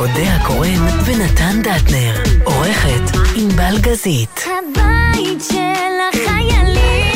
אודה הקורן ונתן דטנר. עורכת ענבל גזית. הבית של החיילים,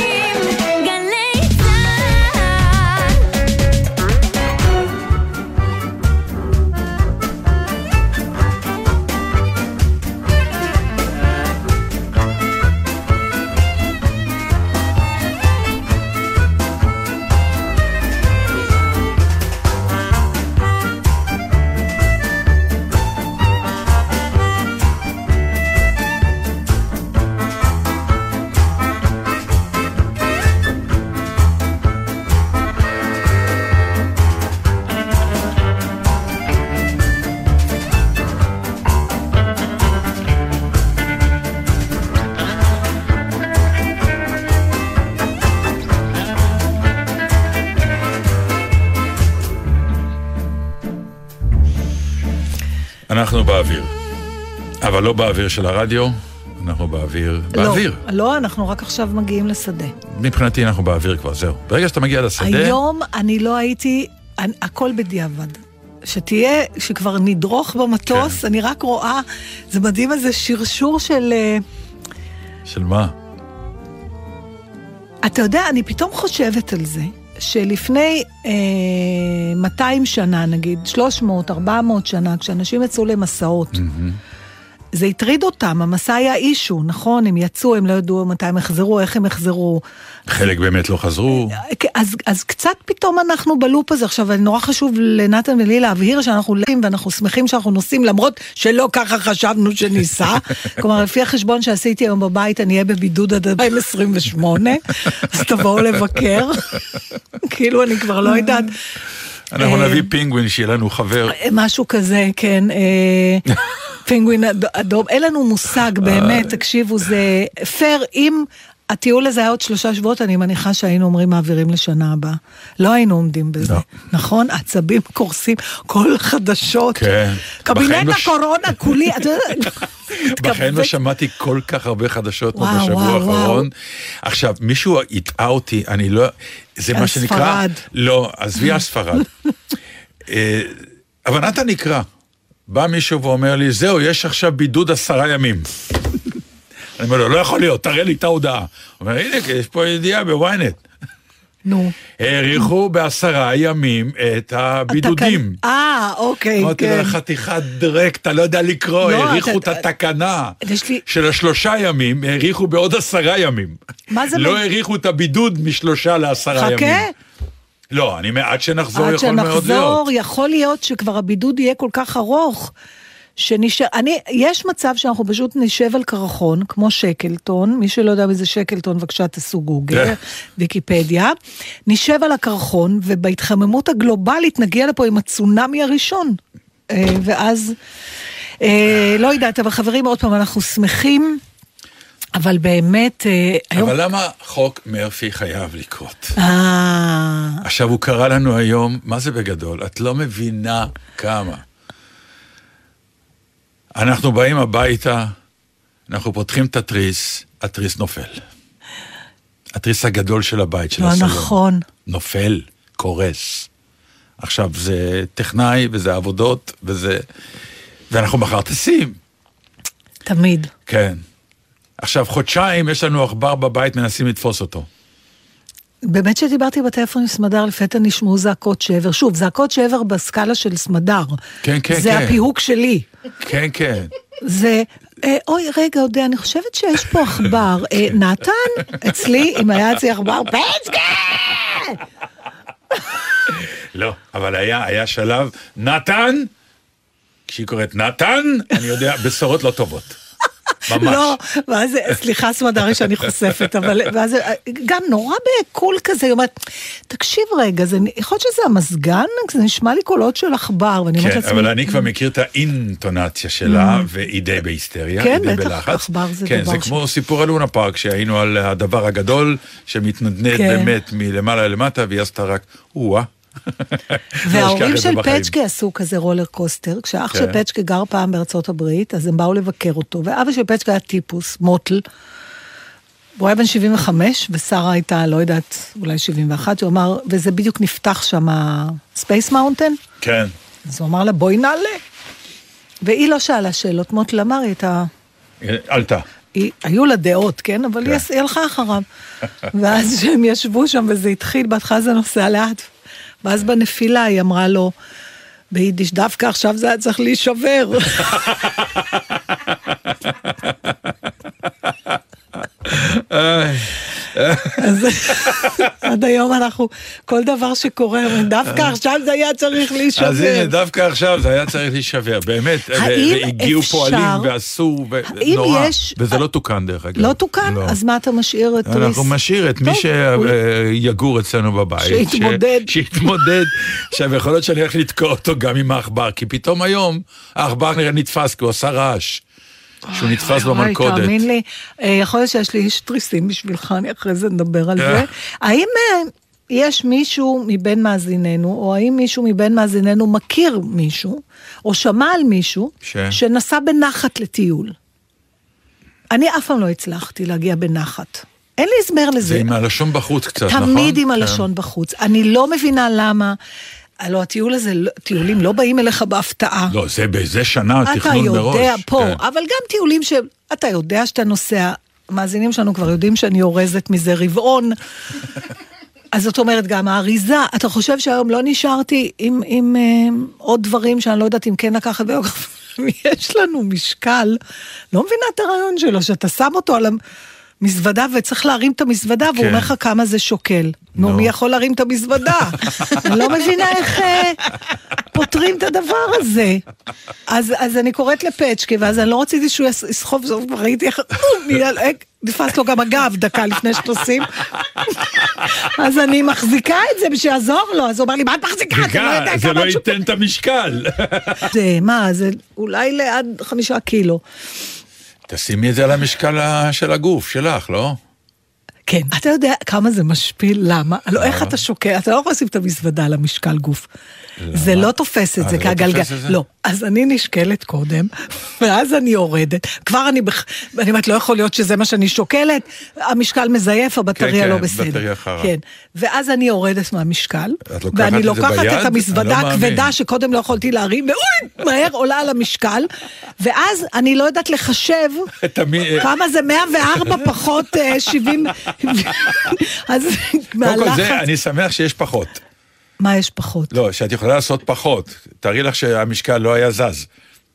באוויר. אבל לא באוויר של הרדיו, אנחנו באוויר... באוויר. לא, לא, אנחנו רק עכשיו מגיעים לשדה. מבחינתי אנחנו באוויר כבר, זהו. ברגע שאתה מגיע לשדה... היום אני לא הייתי, אני, הכל בדיעבד. שתהיה, שכבר נדרוך במטוס, כן. אני רק רואה, זה מדהים איזה שרשור של... אה, של מה? אתה יודע, אני פתאום חושבת על זה, שלפני אה, 200 שנה, נגיד, 300, 400 שנה, כשאנשים יצאו למסעות, זה הטריד אותם, המסע היה אישו, נכון? הם יצאו, הם לא ידעו מתי הם יחזרו, איך הם יחזרו. חלק באמת לא חזרו. אז, אז קצת פתאום אנחנו בלופ הזה. עכשיו, נורא חשוב לנתן ולי להבהיר שאנחנו לאים ואנחנו שמחים שאנחנו נוסעים, למרות שלא ככה חשבנו שניסע. כלומר, לפי החשבון שעשיתי היום בבית, אני אהיה בבידוד עד 2028, אז תבואו לבקר. כאילו, אני כבר לא יודעת. אנחנו אה, נביא פינגווין שיהיה לנו חבר. משהו כזה, כן. אה, פינגווין אד- אדום. אין לנו מושג, באמת, תקשיבו, זה פייר. אם הטיול הזה היה עוד שלושה שבועות, אני מניחה שהיינו אומרים מעבירים לשנה הבאה. לא היינו עומדים בזה. לא. נכון? עצבים קורסים, כל חדשות. כן. קבינט לא הקורונה כולי, אתה יודע, בחיים לא. שמעתי כל כך הרבה חדשות וואו, בשבוע וואו, האחרון. עכשיו, מישהו הטעה אותי, אני לא... זה מה שנקרא... ספרד. לא, עזבי על ספרד. אה, הבנת הנקרא. בא מישהו ואומר לי, זהו, יש עכשיו בידוד עשרה ימים. אני אומר לו, לא יכול להיות, תראה לי את ההודעה. הוא אומר, הנה, יש פה ידיעה בוויינט. נו. האריכו בעשרה ימים את הבידודים. אה, אוקיי, אמרתי כן. לו, חתיכת דרק, אתה לא יודע לקרוא, לא, האריכו את אתה- התקנה של השלושה ימים, האריכו בעוד עשרה ימים. מה זה לא האריכו את הבידוד משלושה לעשרה ימים. חכה, לא, אני עד שנחזור עד יכול מאוד להיות. שנחזור, יכול להיות שכבר הבידוד יהיה כל כך ארוך. שנשאר, אני, יש מצב שאנחנו פשוט נשב על קרחון, כמו שקלטון, מי שלא יודע מי זה שקלטון, בבקשה תעשו גוגל, כן. ויקיפדיה, נשב על הקרחון, ובהתחממות הגלובלית נגיע לפה עם הצונאמי הראשון. אה, ואז, אה, לא יודעת, אבל חברים, עוד פעם, אנחנו שמחים, אבל באמת, אה, היום... אבל למה חוק מרפי חייב לקרות? אה, עכשיו, הוא קרא לנו היום, מה זה בגדול? את לא מבינה כמה. אנחנו באים הביתה, אנחנו פותחים את התריס, התריס נופל. התריס הגדול של הבית, של לא הסלון. נכון. נופל, קורס. עכשיו, זה טכנאי, וזה עבודות, וזה... ואנחנו מחר טסים, תמיד. כן. עכשיו, חודשיים יש לנו עכבר בבית, מנסים לתפוס אותו. באמת שדיברתי בטלפון עם סמדר, לפתע נשמעו זעקות שבר. שוב, זעקות שבר בסקאלה של סמדר. כן, כן, זה כן. הפיהוק שלי. כן, כן. זה, אה, אוי, רגע, אודה, אני חושבת שיש פה עכבר. אה, נתן, אצלי, אם היה אצלי עכבר, פצקה! לא, אבל היה, היה שלב, נתן, כשהיא קוראת נתן, אני יודע, בשורות לא טובות. ממש. לא, ואז, סליחה סמדרי שאני חושפת, אבל ואז גם נורא בקול כזה, היא אומרת, תקשיב רגע, זה, יכול להיות שזה המזגן? זה נשמע לי קולות של עכבר, ואני אומרת כן, לעצמי, אבל אני כבר מכיר את האינטונציה שלה, והיא די בהיסטריה, כן, היא די בטח, בלחץ. עכבר זה כן, דבר זה ש- כמו סיפור על לונה פארק, שהיינו על הדבר הגדול, שמתנדנד כן. באמת מלמעלה למטה, והיא עשתה רק, או-אה. לא וההורים של. פצ'קה עשו כזה roller coaster, כשאח כן. של פצ'קה גר פעם בארצות הברית, אז הם באו לבקר אותו, ואבא של פצ'קה היה טיפוס, מוטל. הוא היה בן 75, ושרה הייתה, לא יודעת, אולי 71, הוא אמר, וזה בדיוק נפתח שם, Space Mountain, כן. אז הוא אמר לה, בואי נעלה. והיא לא שאלה שאלות, מוטל אמר, היא הייתה... עלתה. היא, היו לה דעות, כן? אבל היא, היא הלכה אחריו. ואז כשהם ישבו שם וזה התחיל, בהתחלה זה נוסע לאט. ואז בנפילה היא אמרה לו, ביידיש, דווקא עכשיו זה היה צריך להישבר. אז עד היום אנחנו, כל דבר שקורה, דווקא עכשיו זה היה צריך אז הנה, להישבר. דווקא עכשיו זה היה צריך להישבר, באמת. והגיעו פועלים ועשו, ונורא. יש- וזה לא תוקן דרך אגב. לא תוקן? לא. אז מה אתה משאיר את? אנחנו נשאיר את מי שיגור אצלנו בבית. שיתמודד. שיתמודד. עכשיו, יכול להיות שאני הולך לתקוע אותו גם עם העכבר, כי פתאום היום העכבר נראה נתפס, כי הוא עשה רעש. שהוא נתפס במלכודת. תאמין לי, אה, יכול להיות שיש לי איש תריסים בשבילך, אני אחרי זה נדבר על אה. זה. האם אה, יש מישהו מבין מאזיננו, או האם מישהו מבין מאזיננו מכיר מישהו, או שמע על מישהו, ש? שנסע בנחת לטיול? אני אף פעם לא הצלחתי להגיע בנחת. אין לי הסבר לזה. זה עם הלשון בחוץ קצת, נכון? תמיד עם כן. הלשון בחוץ. אני לא מבינה למה. הלוא הטיול הזה, לא- טיולים לא באים אליך בהפתעה. לא, זה באיזה שנה אתה תכנון מראש. יודע פה, כן. אבל גם טיולים שאתה יודע שאתה נוסע, המאזינים שלנו כבר יודעים שאני אורזת מזה רבעון. אז זאת אומרת, גם האריזה, אתה חושב שהיום לא נשארתי עם, עם אה, עוד דברים שאני לא יודעת אם כן לקחת ביוגרפיה? יש לנו משקל, לא מבינה את הרעיון שלו, שאתה שם אותו על המזוודה וצריך להרים את המזוודה, והוא כן. אומר לך כמה זה שוקל. נו. מי יכול להרים את המזוודה? אני לא מבינה איך אה, פותרים את הדבר הזה. אז, אני קוראת לפצ'קה, ואז אני לא רציתי שהוא יס- יסחוב, ראיתי איך, נתפס לו גם הגב דקה לפני שטוסים. אז אני מחזיקה את זה בשביל לעזור לו, אז הוא אומר לי, מה את מחזיקה? אתה לא יודע זה לא את שוקלת." ייתן את המשקל. זה, מה, זה אולי לעד חמישה קילו. תשימי את זה על המשקל של הגוף שלך, לא? כן. אתה יודע כמה זה משפיל, למה? הלוא איך אתה שוקל, אתה לא יכול לשים את המזוודה על המשקל גוף. זה לא תופס את אה, זה כגלגל. זה? לא. אז אני נשקלת קודם, ואז אני יורדת. כבר אני, בח- אני אומרת, לא יכול להיות שזה מה שאני שוקלת, המשקל מזייף, הבטריה כן, לא כן, בסדר. בטריה חרא. כן. ואז אני יורדת מהמשקל, ואני את לוקחת ביד? את המזוודה לא. הכבדה שקודם לא יכולתי להרים, ואוי, מהר עולה על המשקל, ואז אני לא יודעת לחשב כמה זה 104 פחות אה, 70, אז קודם כל, מהלחץ, אני שמח שיש פחות. מה יש פחות? לא, שאת יכולה לעשות פחות. תארי לך שהמשקל לא היה זז.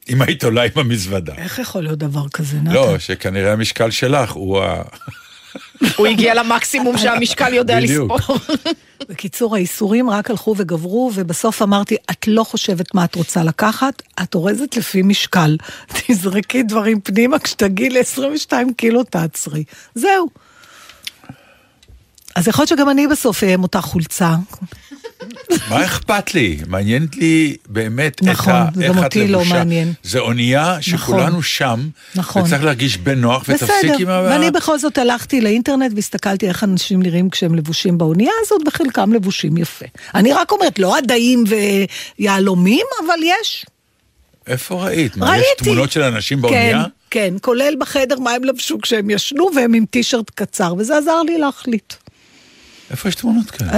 אם היית עולה עם המזוודה. איך יכול להיות דבר כזה, נתן? לא, שכנראה המשקל שלך הוא ה... הוא הגיע למקסימום שהמשקל יודע. לספור. בקיצור, האיסורים רק הלכו וגברו, ובסוף אמרתי, את לא חושבת מה את רוצה לקחת, את אורזת לפי משקל. תזרקי דברים פנימה, כשתגיעי ל-22 קילו תעצרי. זהו. אז יכול להיות שגם אני בסוף אהיה עם אותה חולצה. מה אכפת לי? מעניין לי באמת נכון, ה... זה איך גם את אותי לא לבושה. מעניין. זה אונייה שכולנו שם, נכון. וצריך להרגיש בנוח, בסדר, ותפסיק עם ה... ואני בכל זאת הלכתי לאינטרנט והסתכלתי איך אנשים נראים כשהם לבושים באונייה הזאת, בחלקם לבושים יפה. אני רק אומרת, לא עדיים ויהלומים, אבל יש. איפה ראית? מה, ראיתי. יש תמונות של אנשים באונייה? כן, כן, כולל בחדר מה הם לבשו כשהם ישנו והם עם טישרט קצר, וזה עזר לי להחליט. איפה יש תמונות כאלה?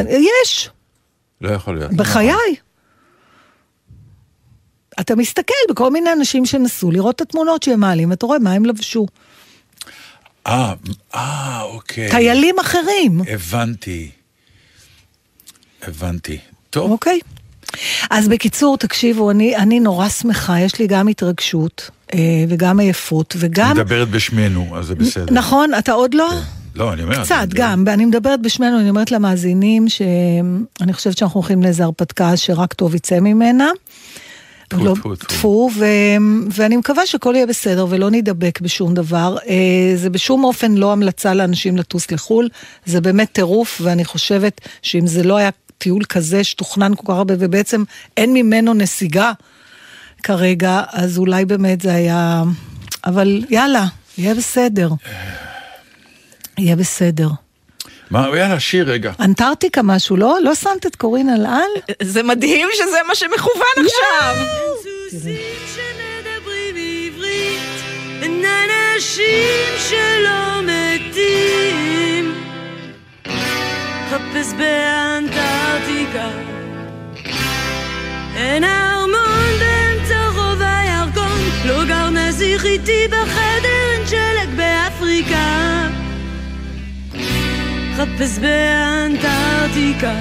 יש, לא יכול להיות. בחיי. אתה מסתכל בכל מיני אנשים שנסעו לראות את התמונות שהם מעלים, ואתה רואה מה הם לבשו. אה, אה, אוקיי. טיילים אחרים, הבנתי. הבנתי. טוב, אוקיי? אז בקיצור, תקשיבו, אני, אני נורא שמחה, יש לי גם התרגשות אה, וגם עייפות, וגם... מדברת בשמנו, אז זה בסדר. נכון, אתה עוד לא? לא, אני אומר... קצת, אני- גם, ואני מדברת בשמנו, אני אומרת למאזינים שאני חושבת שאנחנו הולכים לאיזה הרפתקה שרק טוב יצא ממנה. טפו. ואני מקווה שהכל יהיה בסדר ולא נידבק בשום דבר. אה, זה בשום אופן לא המלצה לאנשים לטוס לחו"ל, זה באמת טירוף, ואני חושבת שאם זה לא היה טיול כזה שתוכנן כל כך הרבה, ובעצם אין ממנו נסיגה כרגע, אז אולי באמת זה היה... אבל יאללה, יהיה בסדר. יהיה בסדר. מה, יאללה, שיר רגע. אנטארקטיקה משהו, לא? לא שמת את קורין על על? זה מדהים שזה מה שמכוון עכשיו. אנשים שלא מתים. חפש באנטארקטיקה, אין ארמון באמצע רוב הירקון, נסיך איתי בחדר אין שלג באפריקה חפש באנטארקטיקה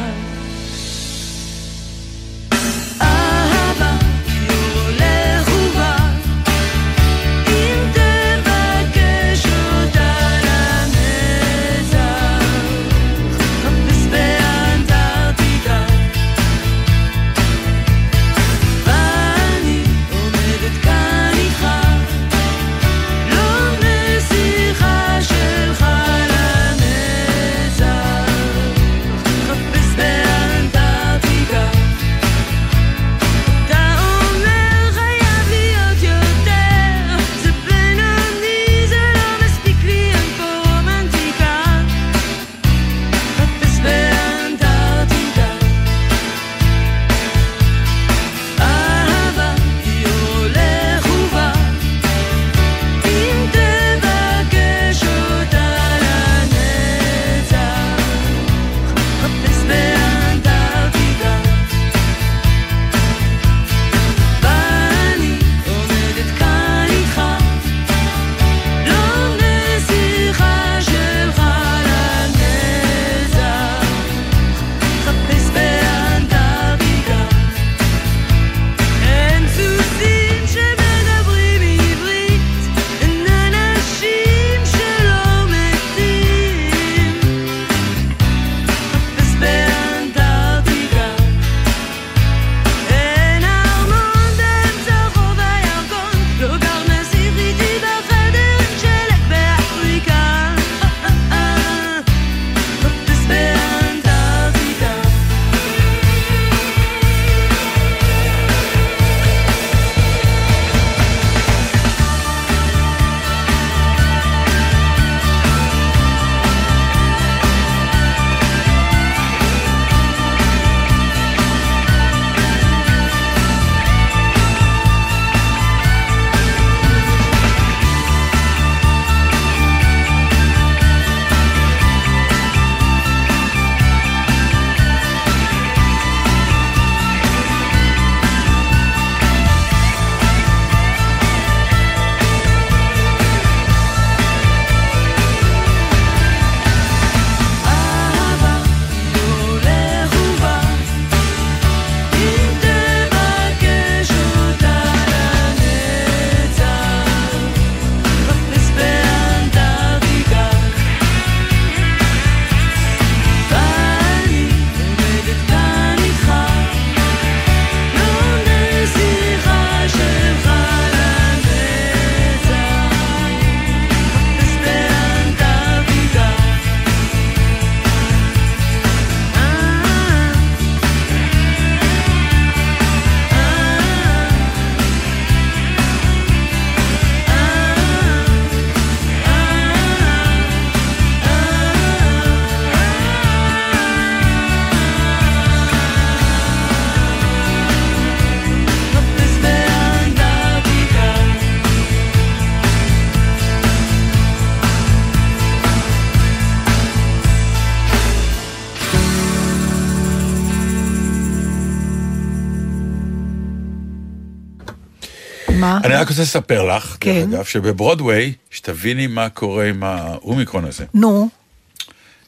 אני רק רוצה לספר לך, כן. דרך אגב, שבברודוויי, שתביני מה קורה עם האומיקרון הזה. נו,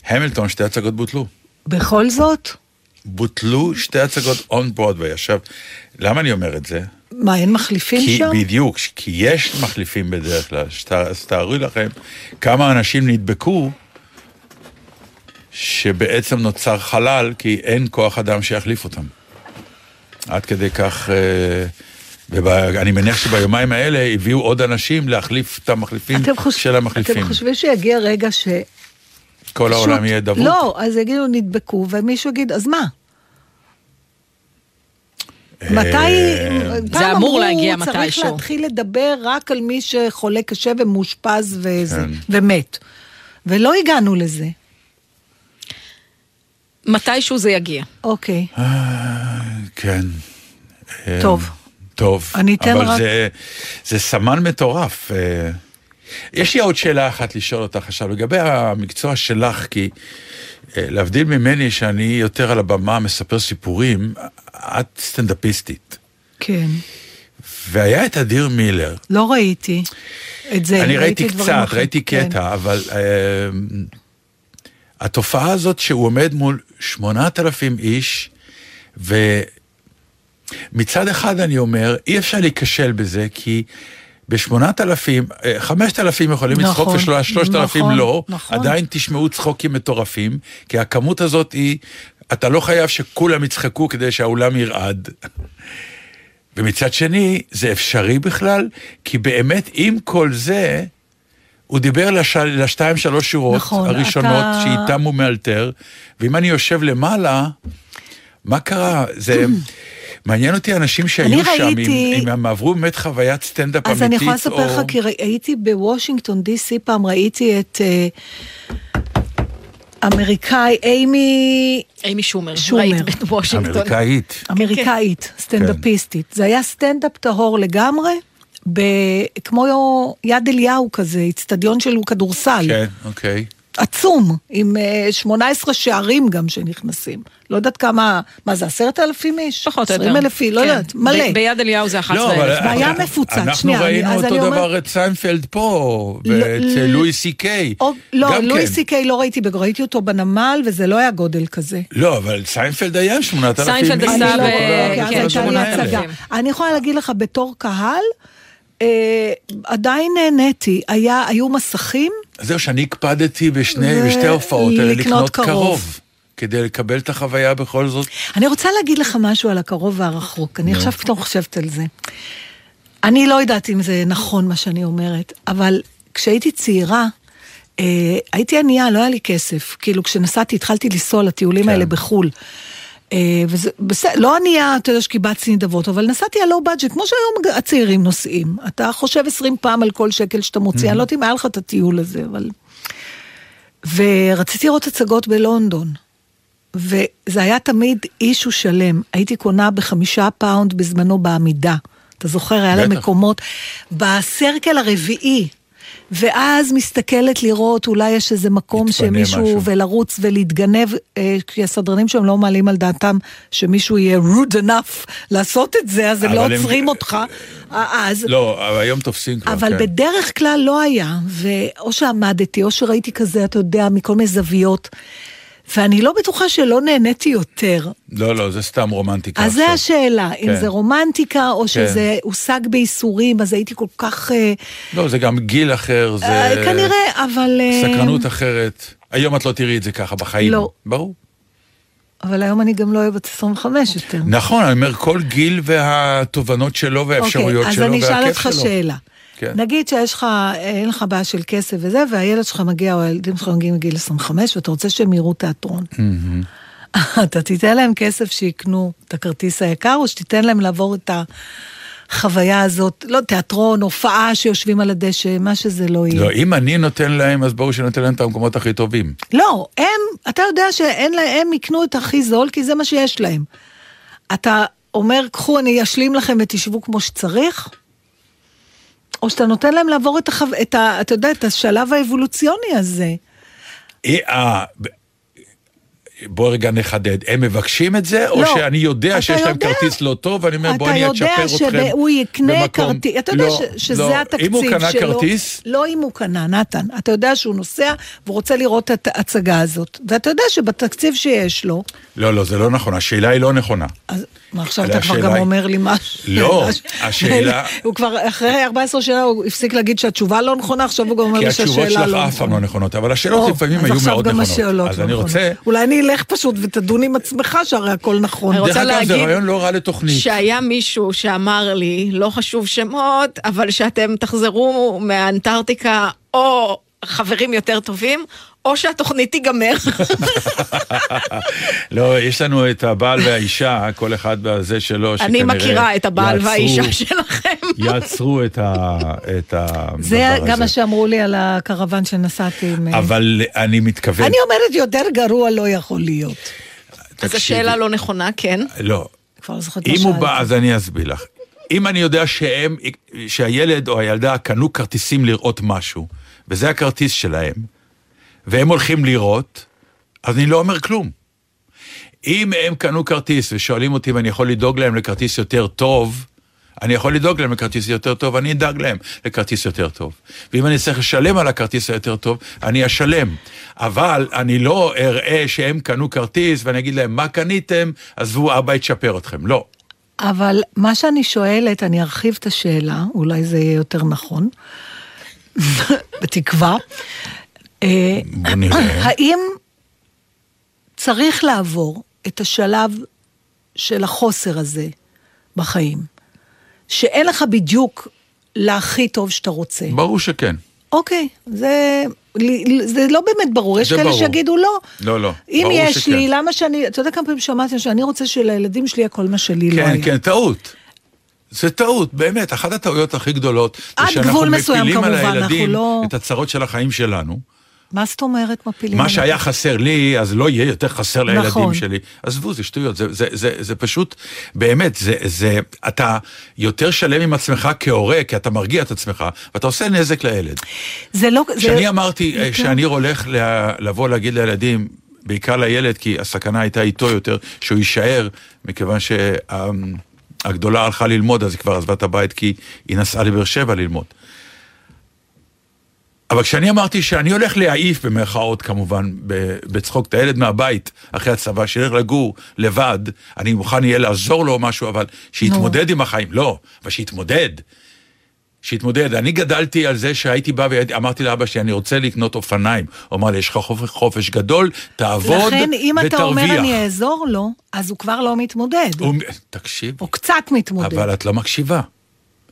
המילטון, שתי הצגות בוטלו. בכל זאת? בוטלו שתי הצגות און ברודוויי. עכשיו, למה אני אומר את זה? מה, אין מחליפים כי, שם? בדיוק, כי יש מחליפים בדרך כלל. שת- אז תארו לכם כמה אנשים נדבקו, שבעצם נוצר חלל, כי אין כוח אדם שיחליף אותם. עד כדי כך, אה, ואני מניח שביומיים האלה הביאו עוד אנשים להחליף את המחליפים חוש- של המחליפים. אתם חושבים שיגיע רגע ש... כל פשוט- העולם יהיה דבוק? לא, אז יגידו נדבקו, ומישהו יגיד, אז מה? מתי... פעם אמור אמרו, להגיע צריך מתישהו. להתחיל לדבר רק על מי שחולה קשה ומאושפז וזה, כן. ומת. ולא הגענו לזה. מתישהו זה יגיע. אוקיי, כן. טוב. טוב. אבל רק- זה, זה סמן מטורף. אה, יש לי עוד שאלה אחת לשאול אותך עכשיו, לגבי המקצוע שלך, כי אה, להבדיל ממני שאני יותר על הבמה מספר סיפורים, את סטנדאפיסטית. כן. והיה את אדיר מילר. לא ראיתי את זה. אני ראיתי דברים קצת, אחרים. ראיתי כן. קטע, אבל אה, התופעה הזאת שהוא עומד מול שמונת אלפים איש, ומצד אחד אני אומר, אי אפשר להיכשל בזה, כי בשמונת אלפים, אה, חמשת אלפים יכולים לצחוק נכון, ושלושת אלפים נכון, לא, נכון. עדיין תשמעו צחוקים מטורפים, כי הכמות הזאת היא, אתה לא חייב שכולם יצחקו כדי שהאולם ירעד. ומצד שני, זה אפשרי בכלל, כי באמת עם כל זה, הוא דיבר לש... לשתיים שלוש שורות נכון, הראשונות אתה- שאיתם הוא מאלתר, ואם אני יושב למעלה, מה קרה? זה... מעניין אותי אנשים שהיו אני שם, ראיתי- אם, אם הם עברו באמת חוויית סטנדאפ אז אמיתית, אני יכולה לספר לך, או... כי ראי- הייתי בוושינגטון די.סי פעם, ראיתי את אה, אמריקאי, איימי איימי שומר, שומר. ראית בוושינגטון. אמריקאית. אמריקאית, סטנדאפיסטית. זה היה סטנדאפ טהור לגמרי, ב... כמו יד אליהו כזה, איצטדיון של כדורסל. כן, אוקיי. עצום, עם אה, 18 שערים גם שנכנסים. לא יודעת כמה, מה זה, עשרת אלפים איש? פחות או יותר. 20 אלף איש, לא כן. יודעת, מלא. ב- ביד אליהו זה 11 לא, אלף. והיה מפוצץ, אנחנו ראינו אז אותו דבר את סיינפלד פה, לא, ואת ל- לואי סי קיי. או, לא, גם לואי כן. סי קיי לא ראיתי, ראיתי אותו בנמל, וזה לא היה גודל כזה. לא, אבל סיינפלד היה שמונת אלפים. סיינפלד איש, עשה לא כן, הייתה הדברים לי האלה. הצגה. 8,000. אני יכולה להגיד לך, בתור קהל, אה, עדיין נהניתי. היה, היו מסכים, זהו, שאני הקפדתי בשני, ו- בשתי ההופעות האלה לקנות קרוב. קרוב. כדי לקבל את החוויה בכל זאת. אני רוצה להגיד לך משהו על הקרוב והרחוק. אני עכשיו פתאום חושבת על זה. אני לא יודעת אם זה נכון מה שאני אומרת, אבל כשהייתי צעירה, אה, הייתי ענייה, לא היה לי כסף. כאילו, כשנסעתי, התחלתי לנסוע לטיולים כן. האלה בחו"ל. אה, וזה בסדר, לא ענייה, אתה יודע, שקיבצתי נדבות, אבל נסעתי על low budget, כמו שהיום הצעירים נוסעים. אתה חושב 20 פעם על כל שקל שאתה מוציא, אני לא יודעת אם היה לך את הטיול הזה, אבל... ורציתי לראות הצגות בלונדון. וזה היה תמיד issue שלם. הייתי קונה בחמישה pound בזמנו בעמידה. אתה זוכר, היה להם. מקומות ב circle הרביעי. ואז מסתכלת לראות, אולי יש איזה מקום שמישהו, משהו. ולרוץ ולהתגנב, אה, כי הסדרנים שם לא מעלים על דעתם שמישהו יהיה rude enough לעשות את זה, אז הם לא אבל הם- עוצרים אותך. אה, אז, לא, אבל היום תופסים כבר, אבל כן. בדרך כלל לא היה, ואו שעמדתי, או שראיתי כזה, אתה יודע, מכל מיני זוויות, ואני לא בטוחה שלא נהניתי יותר. לא, לא, זה סתם רומנטיקה אז זה עכשיו. השאלה, אם כן. זה רומנטיקה, או שזה הושג בייסורים, אז הייתי כל כך... אה, לא, זה גם גיל אחר, זה... אה, כנראה, אבל... אה, סקרנות אחרת. היום את לא תראי את זה ככה בחיים. לא. ברור. אבל היום אני גם לא אוהבת 25 יותר. נכון, אני אומר, כל גיל והתובנות שלו והאפשרויות אוקיי, שלו אז אני אשאל והכיף אותך שלו. שאלה. כן. נגיד שיש לך, אין לך בעיה של כסף וזה, והילד שלך מגיע, או הילדים שלך מגיעים בגיל 25, ואתה רוצה שהם יראו תיאטרון. אתה תיתן להם כסף שיקנו את הכרטיס היקר, או שתיתן להם לעבור את החוויה הזאת, לא תיאטרון, הופעה שיושבים על הדשא, מה שזה לא יהיה. לא, אם אני נותן להם, אז ברור שנותן להם את המקומות הכי טובים. לא, הם, אתה יודע שאין להם, הם יקנו את הכי זול, כי זה מה שיש להם. אתה אומר, קחו, אני אשלים לכם ותשבו כמו שצריך, או שאתה נותן להם לעבור את, החו... את ה... אתה יודע, את השלב האבולוציוני הזה. אה, אה, בוא רגע נחדד, הם מבקשים את זה, או לא, שאני יודע אתה שיש להם יודע- כרטיס לא טוב, ואני אומר, בוא אתה אני יודע אצ'פר אתכם שהוא יקנה במקום. כרטיס, אתה יודע לא, ש, שזה לא. התקציב אם הוא קנה שלו. כרטיס, לא אם הוא קנה, נתן. אתה יודע שהוא נוסע והוא רוצה לראות את ההצגה הזאת. ואתה יודע שבתקציב שיש לו, לא, לא, זה לא נכון, השאלה היא לא נכונה. אז מה עכשיו אתה כבר גם היא- אומר לי משהו? לא, השאלה- הוא כבר, אחרי 14 שנה הוא הפסיק להגיד שהתשובה לא נכונה, עכשיו הוא גם אומר כי לי התשובות שהשאלה שלך לא אף פעם לא נכונות, אבל השאלות או, לפעמים אז היו עכשיו מאוד גם נכונות. השאלות אז לא אני נכונות. רוצה... אולי אני אלך פשוט ותדון עם עצמך שהרי הכל נכון. דרך אגב, זה רעיון לא רע לתוכנית. שהיה מישהו שאמר לי, לא חשוב שמות, אבל שאתם תחזרו מהאנטארקטיקה או חברים יותר טובים, או שהתוכנית תיגמר. לא, יש לנו את הבעל והאישה, כל אחד בזה שלו, אני שכנראה מכירה את הבעל יעצרו- והאישה שלכם. יעצרו את ה- את הדבר הזה. זה גם מה שאמרו לי על הקרוון שנסעתי עם... אבל אני מתכוון... אני אומרת, יותר גרוע לא יכול להיות. אז. השאלה לא נכונה, כן. לא. כבר לא זוכרת מה אם הוא. בא, אז אני אסביר לך. אם אני יודע שהם, שהילד או הילדה קנו כרטיסים לראות משהו, וזה הכרטיס שלהם, והם הולכים לראות, אז אני לא אומר כלום. אם הם קנו כרטיס ושואלים אותי אם אני יכול לדאוג להם לכרטיס יותר טוב, אני יכול לדאוג להם לכרטיס יותר טוב, אני אדאג להם לכרטיס יותר טוב. ואם אני צריך לשלם על הכרטיס היותר טוב, אני אשלם. אבל אני לא אראה שהם קנו כרטיס ואני אגיד להם, מה קניתם? עזבו, אבא יצ'פר אתכם. לא. אבל מה שאני שואלת, אני ארחיב את השאלה, אולי זה יהיה יותר נכון, בתקווה. אה. האם צריך לעבור את השלב של החוסר הזה בחיים, שאין לך בדיוק להכי טוב שאתה רוצה? ברור שכן. אוקיי, זה, זה לא באמת ברור, יש כאלה ברור. שיגידו לא. לא, לא, אם ברור יש שכן. לי, למה שאני, אתה יודע כמה פעמים שמעתי שאני רוצה שלילדים שלי יהיה כל מה שלי לא כן, היה. כן, טעות. זה טעות, באמת, אחת הטעויות הכי גדולות, זה שאנחנו מפילים על כמובן, הילדים לא- את הצרות של החיים שלנו. מה זאת אומרת מפילים? מה? שהיה חסר לי, אז לא יהיה יותר חסר לילדים נכון. שלי. עזבו, זה שטויות, זה, זה, זה, זה פשוט, באמת, זה, זה, אתה יותר שלם עם עצמך כהורה, כי אתה מרגיע את עצמך, ואתה עושה נזק לילד. זה לא... זה- כשאני אמרתי אה, כן. שאני הולך ל- לבוא להגיד לילדים, בעיקר לילד, כי הסכנה הייתה איתו יותר, שהוא יישאר, מכיוון שהגדולה הלכה ללמוד, אז היא כבר עזבה את הבית, כי היא נסעה לבאר שבע ללמוד. אבל כשאני אמרתי שאני הולך להעיף, במרכאות כמובן, בצחוק את הילד מהבית אחרי הצבא, שילך לגור לבד, אני מוכן יהיה לעזור לו או משהו, אבל שיתמודד עם החיים. לא, אבל שיתמודד. שיתמודד. אני גדלתי על זה שהייתי בא ואמרתי לאבא שלי, אני רוצה לקנות אופניים. הוא אמר לי, יש לך חופש, חופש גדול, תעבוד לכן, אם ותרוויח. אתה אומר אני אעזור לו, אז הוא כבר לא מתמודד. הוא... תקשיב, או קצת מתמודד. אבל את לא מקשיבה.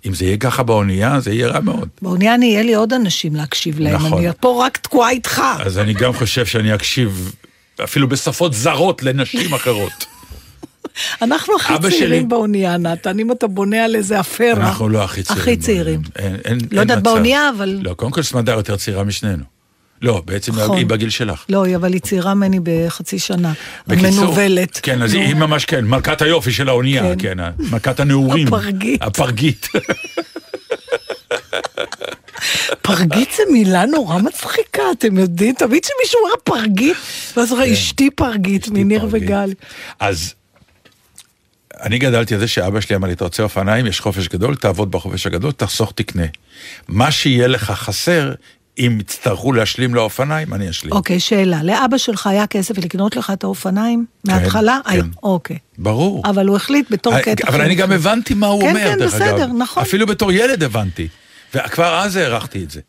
אם זה יהיה ככה באונייה, זה יהיה רע מאוד. באונייה אני, יהיה לי עוד אנשים להקשיב להם. נכון. אני פה רק תקועה איתך. אז אני גם חושב שאני אקשיב אפילו בשפות זרות לנשים אחרות. אנחנו הכי צעירים שלי- באונייה, נתן, אם אתה בונה על איזה אפרה. אנחנו לא הכי צעירים. הכי צעירים. אין, אין, לא יודעת. באונייה, אבל... לא, קודם כל סמדר יותר צעירה משנינו. לא, בעצם נכון. היא בגיל שלך. לא, היא- אבל היא צעירה ממני בחצי שנה. בקיצור, מנוולת. כן, אז נו. היא ממש כן, מלכת היופי של האונייה, כן. כן, מלכת הנעורים. הפרגית. הפרגית. פרגית זה מילה נורא מצחיקה, אתם יודעים? תמיד כשמישהו אומר פרגית, ואז אומר, אשתי פרגית, מניר. וגל. אז אני גדלתי על זה שאבא שלי אמר לי, אתה רוצה אופניים, יש חופש גדול, תעבוד בחופש הגדול, תחסוך תקנה. מה שיהיה לך חסר, אם יצטרכו להשלים לאופניים, אני אשלים. אוקיי, שאלה. לאבא שלך היה כסף לקנות לך את האופניים? מההתחלה? כן. אוקיי. ברור. אבל הוא החליט בתור אה, קטע אבל אני גם. הבנתי מה הוא כן, אומר, כן, דרך אגב. בסדר, נכון. אפילו בתור ילד הבנתי. וכבר אז הערכתי את זה.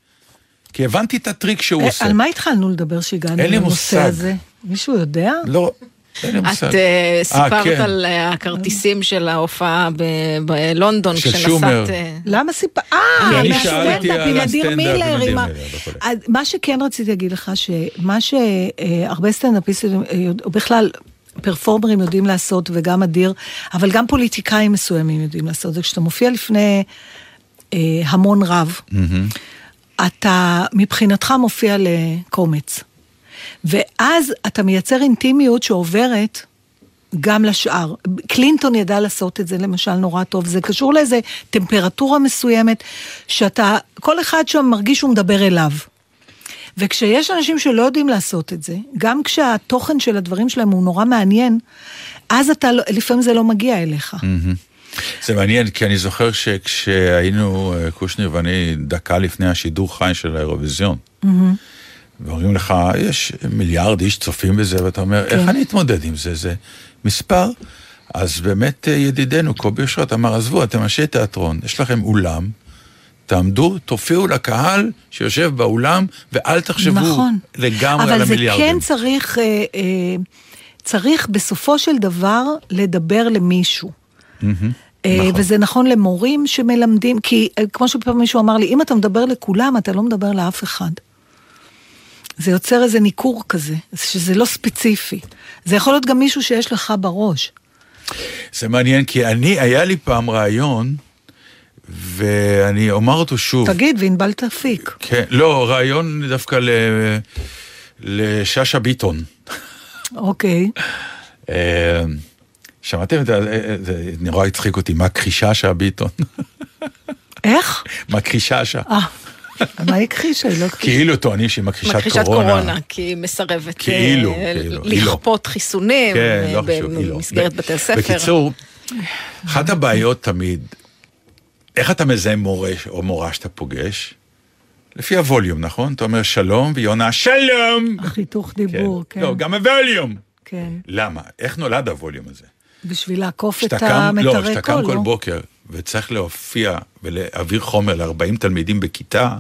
כי הבנתי את הטריק שהוא אה, עושה. על מה התחלנו לדבר שהגענו לנושא. הזה? מישהו יודע? לא. את אה, סיפרת כן. על אה, הכרטיסים של ההופעה ב- בלונדון, של כשנסעת... שומר. אה, למה סיפר... כי אה, מהסטנדאפ עם אדיר מילר. מה שכן רציתי להגיד לך, שמה שהרבה סטנדאפיסטים, אה, או בכלל... פרפורמרים יודעים לעשות, וגם אדיר, אבל גם פוליטיקאים מסוימים יודעים לעשות, זה כשאתה מופיע לפני אה, המון רב, אתה מבחינתך מופיע לקומץ. ואז אתה מייצר אינטימיות שעוברת גם לשאר. קלינטון ידע לעשות את זה למשל נורא טוב, זה קשור לאיזה טמפרטורה מסוימת, שאתה, כל אחד שם מרגיש שהוא מדבר אליו. וכשיש אנשים שלא יודעים לעשות את זה, גם כשהתוכן של הדברים שלהם הוא נורא מעניין, אז אתה, לא- לפעמים זה לא מגיע אליך. זה מעניין, כי אני זוכר שכשהיינו, אה, קושניר ואני, דקה לפני השידור חי של האירוויזיון, ואומרים לך, יש מיליארד איש צופים בזה, ואתה אומר, איך אני אתמודד עם זה? זה מספר. אז באמת אה, ידידנו קובי אושרת אמר, עזבו, אתם אנשי תיאטרון, יש לכם אולם, תעמדו, תופיעו לקהל שיושב באולם, ואל תחשבו נכון. לגמרי על אבל זה המיליארדים. כן צריך, אה, אה, צריך בסופו של דבר לדבר למישהו. נכון. וזה נכון למורים שמלמדים, כי כמו שפעם מישהו אמר לי, אם אתה מדבר לכולם, אתה לא מדבר לאף אחד. זה יוצר איזה ניכור כזה, שזה לא ספציפי. זה יכול להיות גם מישהו שיש לך בראש. זה מעניין, כי אני, היה לי פעם רעיון, ואני אומר אותו שוב. תגיד, וענבל תפיק. כן, לא, רעיון דווקא ל... לשאשא ביטון. אוקיי. אה, שמעתם את זה? אה, זה נורא הצחיק אותי, מה קרישאשא ביטון? איך? מה קרישאשא? אה, מה הכחישה? היא לא הכחישה. כאילו טוענים שהיא מכחישת מכחישת קורונה. קורונה, כי היא מסרבת כאילו, אה, כאילו, היא לא. לכפות חיסונים כן, אה, לא היא לא. במסגרת בתי הספר. בקיצור, אחת הבעיות תמיד, איך אתה מזהה מורה או מורה שאתה פוגש? לפי ה volume, נכון? אתה אומר שלום, והיא עונה שלום! החיתוך דיבור, כן. לא, גם ה volume. כן. למה? איך נולד ה volume הזה? בשביל לעקוף את כשאתה קם, לא, המטרי כשאתה קול, קם כל? בוקר וצריך להופיע ולהעביר חומר ל-40 תלמידים בכיתה,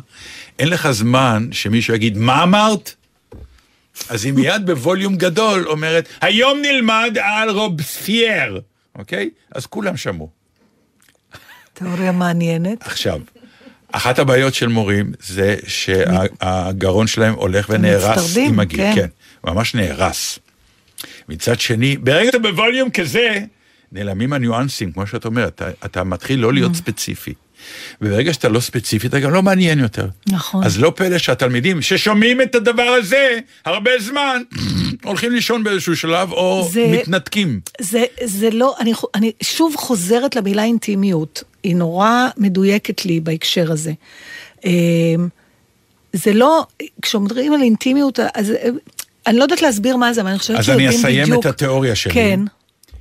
אין לך זמן שמישהו יגיד, מה אמרת? אז היא מיד ב volume גדול אומרת, היום נלמד על רובספייר, אוקיי? אז כולם שמעו. תיאוריה מעניינת. עכשיו, אחת הבעיות של מורים זה שהגרון שלהם הולך ונהרס עם הגיל, כן. כן, ממש נהרס. מצד שני, ברגע שאתה בווליום כזה, נעלמים הניואנסים, כמו שאת אומרת, אתה, אתה מתחיל לא Mm. להיות ספציפי. וברגע שאתה לא ספציפי, אתה גם לא מעניין יותר. נכון. אז לא פלא שהתלמידים ששומעים את הדבר הזה הרבה זמן, הולכים לישון באיזשהו שלב, או זה- מתנתקים. זה, זה לא, אני, אני שוב חוזרת למילה אינטימיות, היא נורא מדויקת לי בהקשר הזה. אמ, זה לא, כשאומרים על אינטימיות, אז אה, אני לא יודעת להסביר מה זה, אבל אני חושבת אז שיודעים אני בדיוק. אסיים את התיאוריה שלי. כן.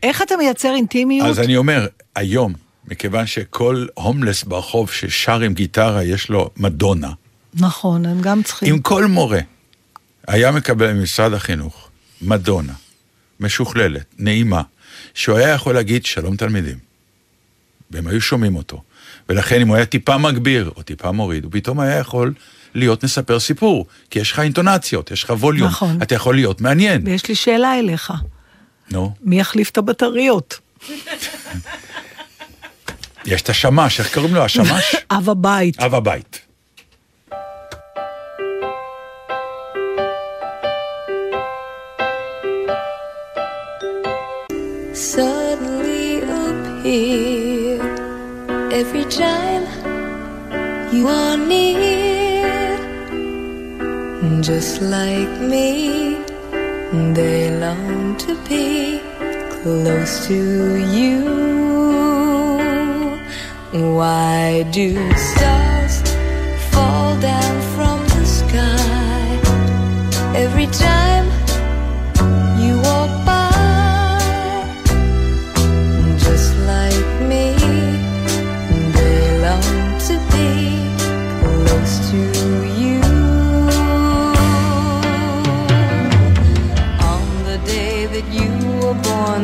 איך אתה מייצר אינטימיות? אז אני אומר, היום, מכיוון שכל הומלס ברחוב ששר עם גיטרה, יש לו מדונה. נכון, הם גם צריכים. אם כל מורה היה מקבל ממשרד החינוך מדונה, משוכללת, נעימה, שהוא היה יכול להגיד שלום תלמידים, והם היו שומעים אותו, ולכן אם הוא היה טיפה מגביר או טיפה מוריד, הוא פתאום היה יכול להיות מספר סיפור, כי יש לך אינטונציות, יש לך ווליום, נכון. אתה יכול להיות מעניין. ויש לי שאלה אליך, נו, מי יחליף את הבטריות? יש את השמש, איך קוראים לו? השמש? אב הבית. אב הבית. suddenly appear every time you are near. Just like me, they long to be close to you. Why do stars fall down from the sky every time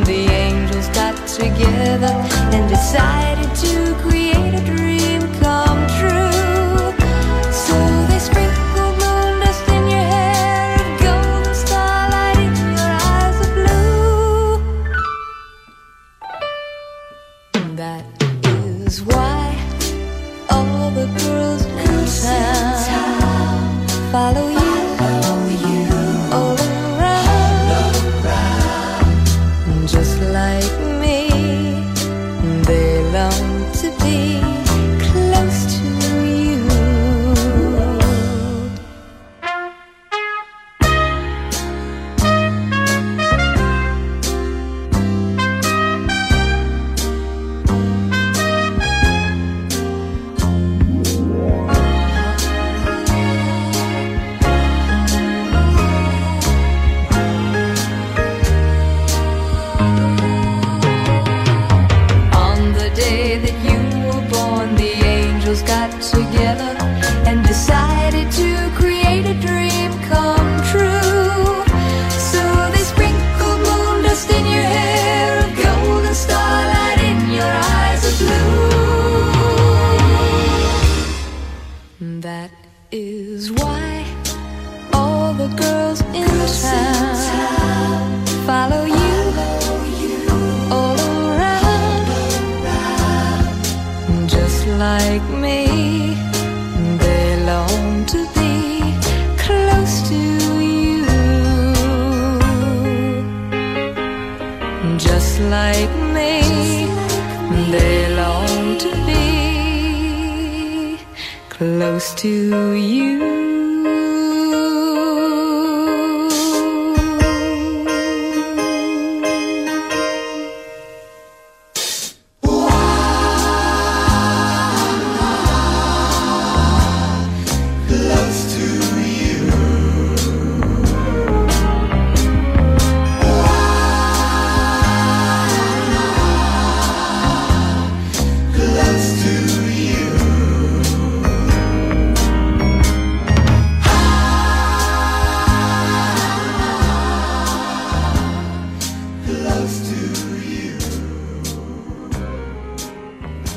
the angels got together and decided to create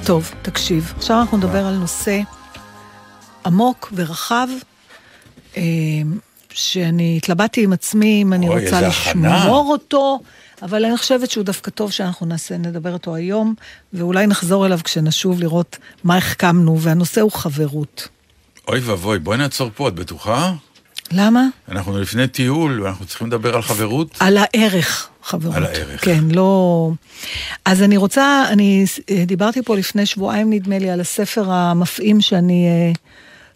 טוב, תקשיב. עכשיו אנחנו נדבר על נושא עמוק ורחב, אה, שאני התלבטתי עם עצמי אם אני רוצה. לשמור אותו, אבל אני חושבת שהוא דווקא טוב שאנחנו נעשה, נדבר אותו היום, ואולי נחזור אליו כשנשוב לראות מה החכמנו, והנושא הוא חברות. אוי ואבוי, בואי נעצור פה, את בטוחה? למה? אנחנו לפני טיול, ואנחנו צריכים לדבר על חברות. על הערך, חברות. על הערך. כן, לא... אז אני רוצה, אני אה, דיברתי פה לפני שבועיים, נדמה לי, על הספר המפעים שאני אה,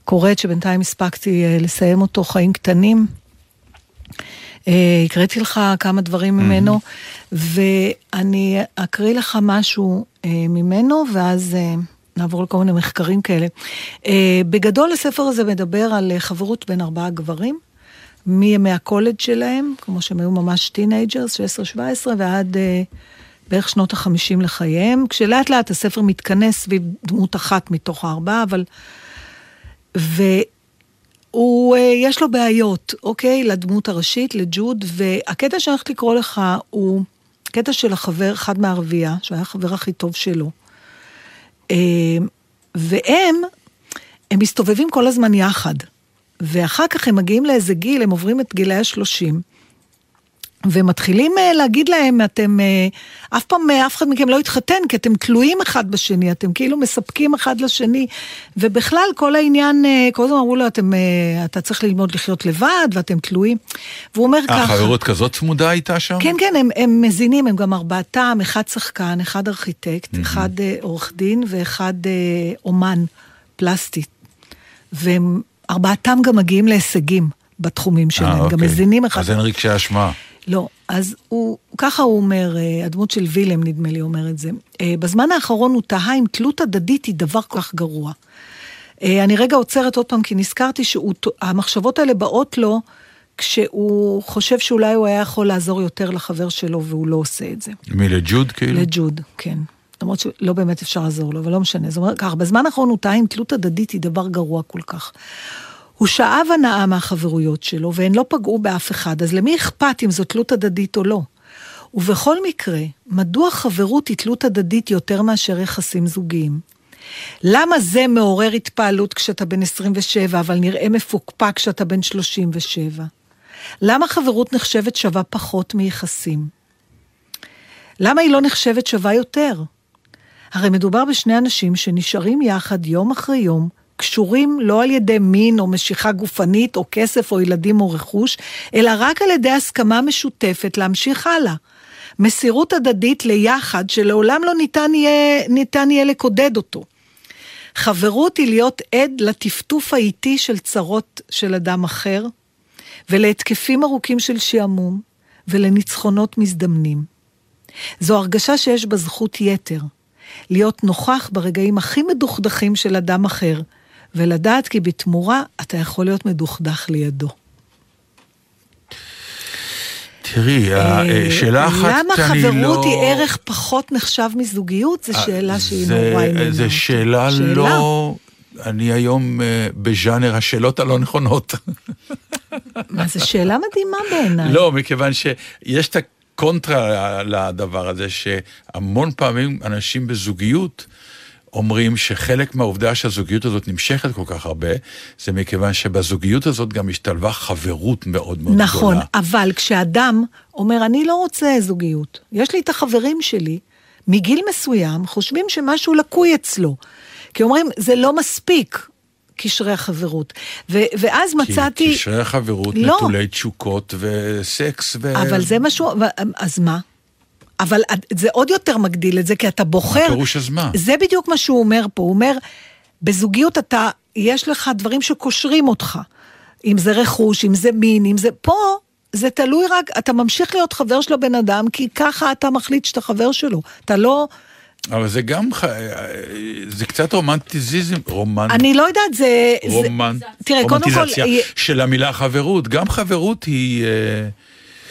קוראת, שבינתיים הספקתי אה, לסיים אותו, חיים קטנים. הקראתי לך כמה דברים ממנו, ואני אקריא לך משהו ממנו, ואז נעבור לכל מיני מחקרים כאלה. בגדול הספר הזה מדבר על חברות בין ארבעה גברים, מימי הקולג' שלהם, כמו שהם היו ממש teenagers, 16-17, ועד אה, בערך שנות החמישים לחייהם, כשלאט לאט הספר מתכנס סביב דמות אחת מתוך הארבעה, אבל... והוא, אה, יש לו בעיות, אוקיי? לדמות הראשית, לג'וד, והקטע שאני הולכת לקרוא לך הוא קטע של החבר, אחד מהערבייה, שהיה החבר הכי טוב שלו. אה, והם, הם מסתובבים כל הזמן יחד. ואחר כך הם מגיעים לאיזה גיל, הם עוברים את גילאי השלושים, ומתחילים uh, להגיד להם, אתם, uh, אף פעם uh, אף אחד מכם לא התחתן, כי אתם תלויים אחד בשני, אתם כאילו מספקים אחד לשני, ובכלל כל העניין, uh, כל הזמן אמרו לו, אתם, uh, אתה צריך ללמוד לחיות לבד, ואתם תלויים. והוא אומר ככה... חברות כזאת צמודה הייתה שם? כן, כן, הם, הם מזינים, הם גם ארבעתם, אחד שחקן, אחד ארכיטקט, אחד אה, עורך דין ואחד אה, אומן פלסטי. והם ארבעתם גם מגיעים להישגים בתחומים שלהם, אה, גם אוקיי. מזינים אחד. אז אין רגשי אשמה. לא, אז הוא, ככה הוא אומר, אה, הדמות של וילם נדמה לי אומר את זה. אה, בזמן האחרון הוא תהה אם תלות הדדית היא דבר כל כך גרוע. אה, אני רגע עוצרת עוד פעם, כי נזכרתי שהמחשבות האלה באות לו כשהוא חושב שאולי הוא היה יכול לעזור יותר לחבר שלו, והוא לא עושה את זה. מי לג'וד כאילו? לג'וד, כן. למרות שלא באמת אפשר לעזור לו, אבל לא משנה. זאת אומרת ככה, בזמן האחרון הוא טעה אם תלות הדדית היא דבר גרוע כל כך. הוא שאב הנאה מהחברויות שלו, והן לא פגעו באף אחד, אז למי אכפת אם זו תלות הדדית או לא? ובכל מקרה, מדוע חברות היא תלות הדדית יותר מאשר יחסים זוגיים? למה זה מעורר התפעלות כשאתה בן 27, אבל נראה מפוקפק כשאתה בן 37? למה חברות נחשבת שווה פחות מיחסים? למה היא לא נחשבת שווה יותר? הרי מדובר בשני אנשים שנשארים יחד יום אחרי יום, קשורים לא על ידי מין או משיכה גופנית או כסף או ילדים או רכוש, אלא רק על ידי הסכמה משותפת להמשיך הלאה. מסירות הדדית ליחד שלעולם לא ניתן יהיה, ניתן יהיה לקודד אותו. חברות היא להיות עד לטפטוף האיטי של צרות של אדם אחר, ולהתקפים ארוכים של שעמום, ולניצחונות מזדמנים. זו הרגשה שיש בה זכות יתר, להיות נוכח ברגעים הכי מדוכדכים של אדם אחר, ולדעת כי בתמורה אתה יכול להיות מדוכדך לידו. תראי, אה, שאלה אחת למה אני לא... חברות היא ערך פחות נחשב מזוגיות? זו שאלה שהיא נורא עניינה. זו. שאלה לא... אני היום אה, בז'אנר השאלות הלא נכונות. מה, זו שאלה מדהימה בעיניי. לא, מכיוון שיש את הקונטרה לדבר הזה, שהמון פעמים אנשים בזוגיות אומרים שחלק מהעובדה שהזוגיות הזאת נמשכת כל כך הרבה, זה מכיוון שבזוגיות הזאת גם השתלבה חברות מאוד מאוד נכון, גדולה. אבל כשאדם אומר, אני לא רוצה זוגיות, יש לי את החברים שלי, מגיל מסוים חושבים שמשהו לקוי אצלו. כי אומרים, זה לא מספיק, קשרי החברות. ו- ואז מצאתי... כי קשרי החברות לא. נטולי תשוקות וסקס ו... אבל זה משהו, אז מה? אבל זה עוד יותר מגדיל את זה, כי אתה בוחר... פירוש אז מה? זה בדיוק מה שהוא אומר פה, הוא אומר, בזוגיות אתה, יש לך דברים שקושרים אותך. אם זה רכוש, אם זה מין, אם זה... פה זה תלוי רק, אתה ממשיך להיות חבר של הבן אדם, כי ככה אתה מחליט שאתה חבר שלו. אתה לא... אבל זה גם, ח- זה קצת רומנטיזיזם, רומנ... אני לא יודעת, זה... זה- רומנ... תראה, קודם כל, אה, של המילה חברות. גם חברות היא אה,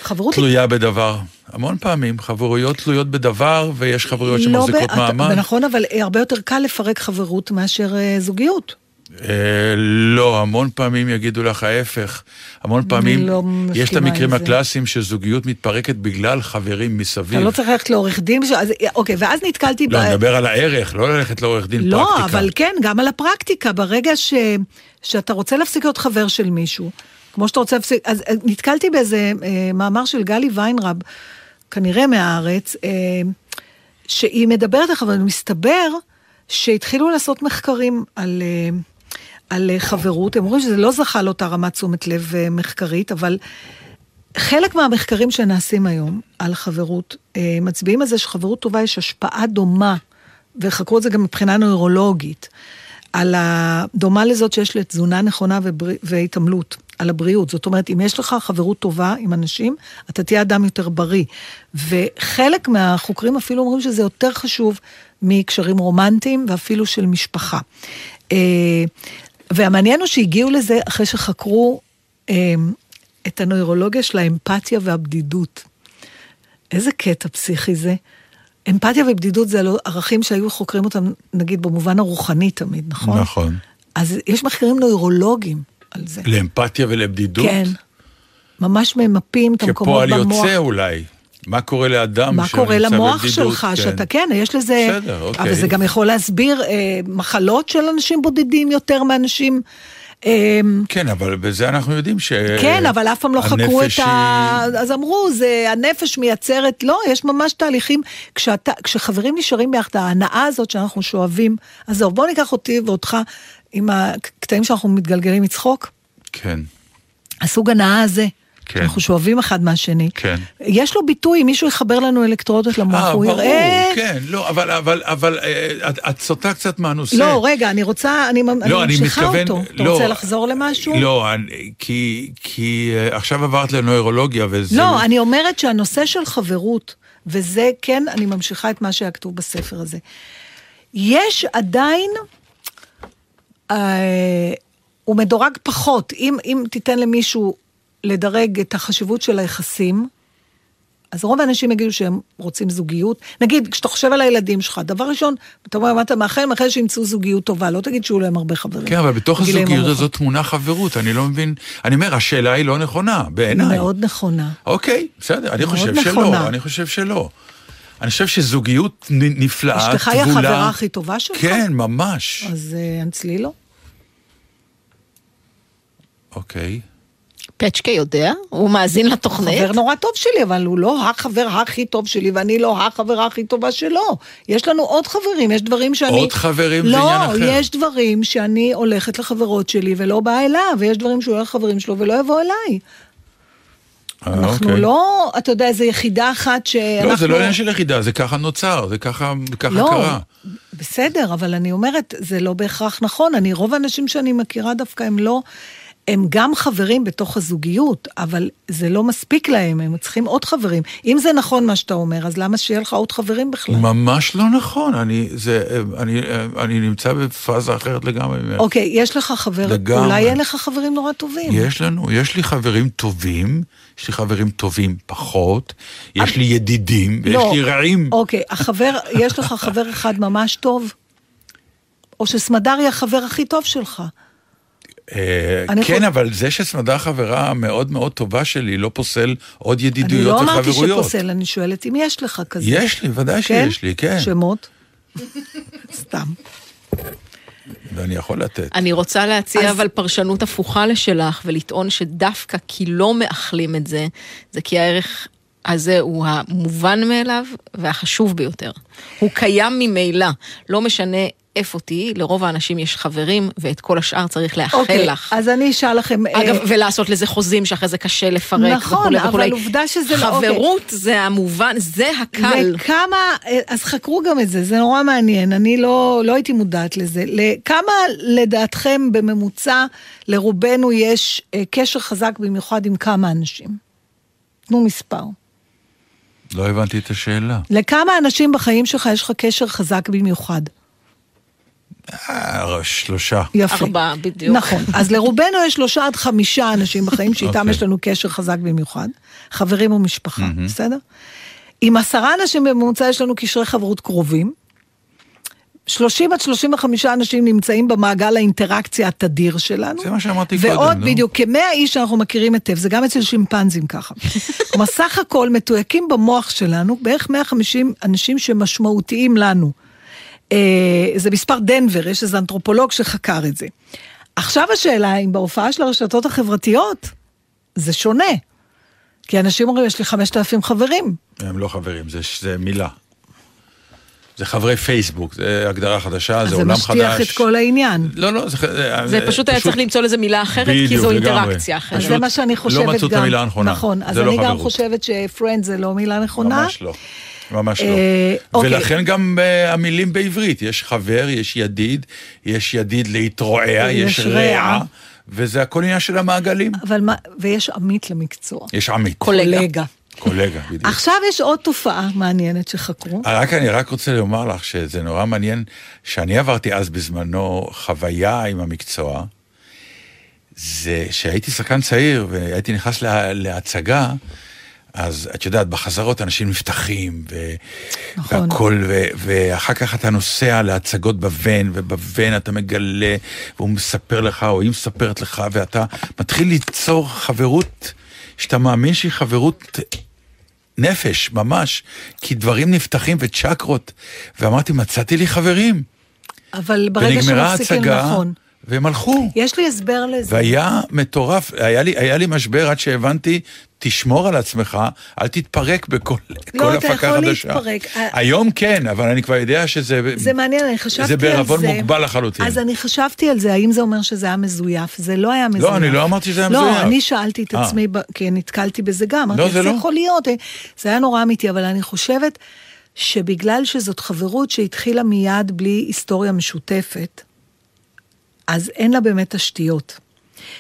חברות היא תלויה בדבר. המון פעמים חברויות תלויות בדבר, ויש חברויות לא שמחזיקות ב- מעמד. נכון, אבל הרבה יותר קל לפרק חברות מאשר אה, זוגיות. אה, לא, המון פעמים יגידו לך ההפך. המון פעמים לא יש את המקרים. הקלאסיים שזוגיות מתפרקת בגלל חברים מסביב. אתה לא צריך ללכת לעורך דין, בשביל- אז- אוקיי, ואז נתקלתי... לא, ב- אני מדבר על הערך, לא ללכת לעורך דין לא, פרקטיקה. אבל כן, גם על הפרקטיקה. ברגע ש... שאתה רוצה להפסיק להיות חבר של מישהו, כמו שאתה רוצה להפסיק... אז אה, נתקלתי באיזה אה, מאמר של גלי ויינרב, כנראה מהארץ, אה, שהיא מדברת לך, אבל מסתבר שהתחילו לעשות מחקרים על... אה, על אה, חברות, הם אומרים שזה לא זכה לאותה רמת תשומת לב אה, מחקרית, אבל חלק מהמחקרים שנעשים היום על חברות, אה, מצביעים על זה שחברות טובה יש השפעה דומה, וחקרו את זה גם מבחינה נוירולוגית, על הדומה לזאת שיש לתזונה נכונה ובר... והתעמלות, על הבריאות. זאת אומרת, אם יש לך חברות טובה עם אנשים, אתה תהיה אדם יותר בריא. וחלק מהחוקרים אפילו אומרים שזה יותר חשוב מקשרים רומנטיים ואפילו של משפחה. והמעניין הוא שהגיעו לזה אחרי שחקרו אה, את הנוירולוגיה של האמפתיה והבדידות. איזה קטע פסיכי זה. אמפתיה ובדידות זה לא ערכים שהיו חוקרים אותם, נגיד, במובן הרוחני תמיד, נכון? נכון. אז יש מחקרים נוירולוגיים על זה. לאמפתיה ולבדידות? כן. ממש ממפים את המקומות כפועל במוח. יוצא אולי. מה קורה לאדם מה קורה למוח? שלך, כן. שאתה כן, יש לזה... בסדר, אוקיי. אבל זה גם יכול להסביר אה, מחלות של אנשים בודדים יותר מאנשים... אה, כן, אבל בזה אנחנו יודעים ש... כן, אבל אף פעם לא חקרו את ה... היא- אז אמרו, זה הנפש מייצרת, לא, יש ממש תהליכים, כשאתה, כשחברים נשארים ביחד, ההנאה הזאת שאנחנו שואבים, אז זהו, בוא ניקח אותי ואותך עם הקטעים שאנחנו מתגלגלים מצחוק, כן, הסוג הנאה הזה. כן. אנחנו שואבים אחד מהשני. כן. יש לו ביטוי, אם מישהו יחבר לנו אלקטרודות למוח, אה, הוא ברור, יראה... כן, לא, אבל, אבל, אבל אה, את, את סוטה קצת מהנושא. לא, רגע, אני רוצה, אני, לא, אני ממשיכה מתכוון, אותו. אתה לא, רוצה לחזור למשהו? לא, אני, כי, כי אה, עכשיו עברת לנוירולוגיה וזה... לא, אני אומרת שהנושא של חברות, וזה כן, אני ממשיכה את מה שהיה כתוב בספר הזה. יש עדיין, אה, הוא מדורג פחות. אם, אם תיתן למישהו לדרג את החשיבות של היחסים, אז רוב האנשים יגידו שהם רוצים זוגיות. נגיד, כשאתה חושב על הילדים שלך, דבר ראשון, אתה אומר, מה אתה מאחל? מאחל שימצאו זוגיות טובה, לא תגיד שיהיו להם הרבה חברים. כן, אבל בתוך הזוגיות. הזאת תמונה חברות, אני לא מבין. אני אומר, השאלה היא לא נכונה, בעיניי. מאוד נכונה. אוקיי, בסדר, אני חושב נכונה. שלא, אני חושב שלא. אני חושב שזוגיות נפלאה, אשתך היא. החברה הכי טובה שלך? כן, ממש. אז אה, אצלי לא. אוקיי. פצ'קה יודע? הוא מאזין לתוכנית? חבר נורא טוב שלי, אבל הוא לא החבר הכי טוב שלי, ואני לא החברה הכי טובה שלו. יש לנו עוד חברים, יש דברים שאני... עוד חברים זה לא, עניין אחר. לא, יש דברים שאני הולכת לחברות שלי ולא באה אליו, ויש דברים שהוא הולך לחברים שלו ולא יבוא אליי. אה, אנחנו אוקיי. לא, אתה יודע, איזה יחידה אחת שאנחנו... לא, זה לא עניין של יחידה, זה ככה נוצר, זה ככה ככה לא, קרה. בסדר, אבל אני אומרת, זה לא בהכרח נכון. אני, רוב האנשים שאני מכירה דווקא הם לא, הם גם חברים בתוך הזוגיות, אבל זה לא מספיק להם, הם צריכים עוד חברים. אם זה נכון מה שאתה אומר, אז למה שיהיה לך עוד חברים בכלל? ממש לא נכון, אני, זה, אני, אני נמצא בפאזה אחרת לגמרי. אוקיי, יש לך חבר, לגמרי. אולי אין לך חברים נורא טובים. יש לנו, יש לי חברים טובים, יש לי חברים טובים פחות, יש לי ידידים, ויש לא. לי רעים. אוקיי, החבר, יש לך חבר אחד ממש טוב? או שסמדרי החבר הכי טוב שלך? אה, אני כן, אבל זה שסמדה חברה מאוד מאוד טובה שלי, לא פוסל עוד אני ידידויות לא אמרתי וחברויות. שפוסל, אני שואלת אם יש לך כזה. יש לי, ודאי כן? שיש לי, כן. שמות? סתם. ואני יכול לתת. אני רוצה להציע אז- אבל פרשנות הפוכה לשלך, ולטעון שדווקא כי לא מאחלים את זה, זה כי הערך הזה הוא המובן מאליו והחשוב ביותר. הוא קיים ממילא, לא משנה איפה תהיי, לרוב האנשים יש חברים, ואת כל השאר צריך לאחל אוקיי, לך. אז אני אשאל לכם... אה, אגב, ולעשות לזה חוזים שאחרי זה קשה לפרק נכון, וכולי אבל וכולי. עובדה שזה לא- אוקיי. חברות זה המובן, זה הקל. לכמה, אה, אז חקרו גם את זה, זה נורא מעניין, אני לא, לא הייתי מודעת לזה. לכמה לדעתכם בממוצע לרובנו יש אה, קשר חזק במיוחד עם כמה אנשים? תנו מספר. לא הבנתי את השאלה. לכמה אנשים בחיים שלך יש לך קשר חזק במיוחד? אה, שלושה. יפה. ארבעה, בדיוק. נכון. אז לרובנו יש שלושה עד חמישה אנשים בחיים שאיתם אוקיי. יש לנו קשר חזק במיוחד, חברים ומשפחה, בסדר? עם עשרה אנשים בממוצע יש לנו קשרי חברות קרובים. 30 עד 35 אנשים נמצאים במעגל האינטראקציה התדיר שלנו. זה מה שאמרתי ועוד קודם, נו. בדיוק, כמאה איש שאנחנו מכירים היטב, זה גם אצל שימפנזים ככה. כלומר, סך הכל מתויקים במוח שלנו בערך 150 אנשים שמשמעותיים לנו. אה, זה מספר דנבר, יש איזה אנתרופולוג שחקר את זה. עכשיו השאלה אם בהופעה של הרשתות החברתיות זה שונה. כי אנשים אומרים, יש לי 5,000 חברים. הם לא חברים, זה, זה מילה. זה חברי פייסבוק, זה הגדרה חדשה, אז זה זה עולם חדש. משטיח את כל העניין. לא, לא, זה, זה פשוט היה צריך למצוא לזה מילה אחרת, כי זו לגמרי. אינטראקציה אחרת. אז זה מה שאני חושבת גם. לא מצאו את המילה הנכונה. נכון, אז זה לא אני גם. חושבת שפרנד זה לא מילה נכונה. ממש לא. ממש לא. אה, אוקיי. ולכן גם אה, המילים בעברית, יש חבר, יש ידיד, יש ידיד להתרועע, יש. רע, וזה הכל עניין של המעגלים. אבל מה, ויש עמית למקצוע. יש עמית. קולגה. קולגה, בדיוק. עכשיו יש עוד תופעה מעניינת שחקרו. רק אני רק רוצה לומר לך שזה נורא מעניין, שאני עברתי אז בזמנו חוויה עם המקצוע, זה שהייתי שחקן צעיר והייתי נכנס לה, להצגה, אז את יודעת, בחזרות אנשים נפתחים, ו... נכון. והכל, ו... ואחר כך אתה נוסע להצגות בוון, ובוון אתה מגלה, והוא מספר לך, או היא מספרת לך, ואתה מתחיל ליצור חברות, שאתה מאמין שהיא חברות נפש, ממש, כי דברים נפתחים וצ'קרות, ואמרתי, מצאתי לי חברים. אבל ברגע שמפסיקים, ההצגה, נכון. והם הלכו. יש לי הסבר לזה. והיה מטורף, היה לי, היה לי משבר עד שהבנתי, תשמור על עצמך, אל תתפרק בכל לא, כל אתה הפקה יכול חדשה. להתפרק. היום כן, אבל אני כבר יודע שזה... זה מעניין, אני חשבתי על זה. זה בערבון מוגבל לחלוטין. אז אני חשבתי על זה, האם זה אומר שזה היה מזויף? זה לא היה מזויף. אני לא אמרתי שזה היה לא, מזויף. אני שאלתי את אה. עצמי, כי נתקלתי בזה גם, לא, זה זה לא. יכול להיות? זה היה נורא אמיתי, אבל אני חושבת שבגלל שזאת חברות שהתחילה מיד בלי היסטוריה משותפת, אז אין לה באמת תשתיות.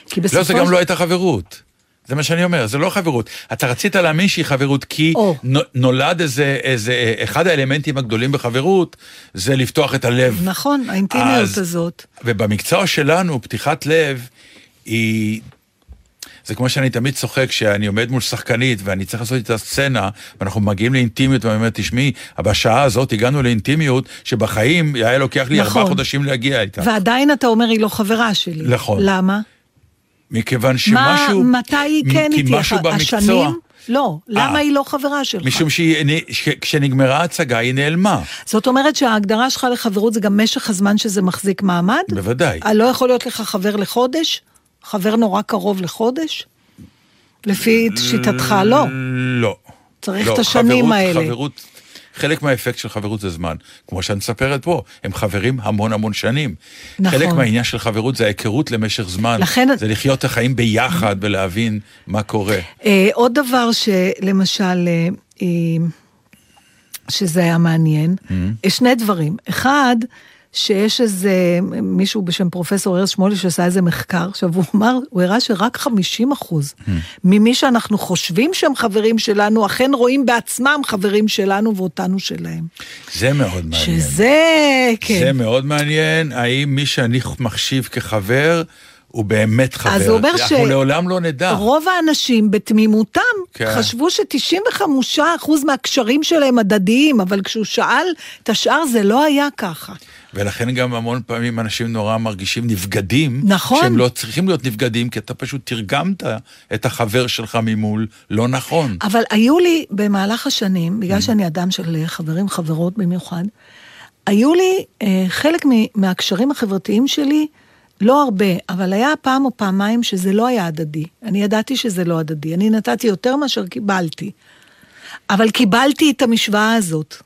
כי בסופו לא, זה גם לא הייתה חברות. זה מה שאני אומר, זה לא חברות. אתה רצית להאמין שהיא חברות, כי. נו- נולד איזה, איזה, אחד האלמנטים הגדולים בחברות, זה לפתוח את הלב. נכון, האינטימיות אז- הזאת. ובמקצוע שלנו, פתיחת לב היא... זה כמו שאני תמיד צוחק, שאני עומד מול שחקנית ואני צריך לעשות איתה סצנה, ואנחנו מגיעים לאינטימיות, ואני אומר, תשמעי, בשעה הזאת הגענו לאינטימיות, שבחיים היה לוקח לי נכון. ארבעה חודשים להגיע איתה. ועדיין אתה אומר, היא לא חברה שלי. נכון. למה? מכיוון מה, שמשהו... מתי היא כן כי איתי? משהו במקצוע... השנים? לא, למה אה. היא לא חברה שלך? משום שכשנגמרה ההצגה היא נעלמה. זאת אומרת שההגדרה שלך לחברות זה גם משך הזמן שזה מחזיק מעמד? בוודאי. אה, לא יכול להיות לך חבר לחודש? חבר נורא קרוב לחודש? לפי שיטתך לא. לא. צריך לא, את השנים חברות- האלה. חברות, חלק מהאפקט של חברות זה זמן. כמו שאת מספרת פה, הם חברים המון המון שנים. נכון. חלק מהעניין של חברות זה ההיכרות למשך זמן. לכן- זה לחיות את החיים ביחד ולהבין מה קורה. אה, עוד דבר שלמשל, אה, אה, שזה היה מעניין, Mm-hmm. אה, שני דברים. אחד, שיש איזה מישהו בשם פרופסור ארז שמואלי שעשה איזה מחקר, עכשיו הוא אמר, הוא הראה שרק 50 אחוז Mm-hmm. ממי שאנחנו חושבים שהם חברים שלנו, אכן רואים בעצמם חברים שלנו ואותנו שלהם. זה מאוד מעניין. שזה, כן. זה מאוד מעניין, האם מי שאני מחשיב כחבר, הוא באמת חבר. אז הוא אומר ש... אנחנו לעולם לא נדע. רוב האנשים בתמימותם כן. חשבו ש-95% מהקשרים שלהם הדדיים, אבל כשהוא שאל את השאר זה לא היה ככה. ולכן גם המון פעמים אנשים נורא מרגישים נבגדים. נכון. שהם לא צריכים להיות נבגדים, כי אתה פשוט תרגמת את החבר שלך ממול לא נכון. אבל היו לי במהלך השנים, בגלל שאני אדם של חברים, חברות במיוחד, היו לי אה, חלק מהקשרים החברתיים שלי, לא הרבה, אבל היה פעם או פעמיים שזה לא היה הדדי. אני ידעתי שזה לא הדדי. אני נתתי יותר מאשר קיבלתי. אבל קיבלתי את המשוואה הזאת.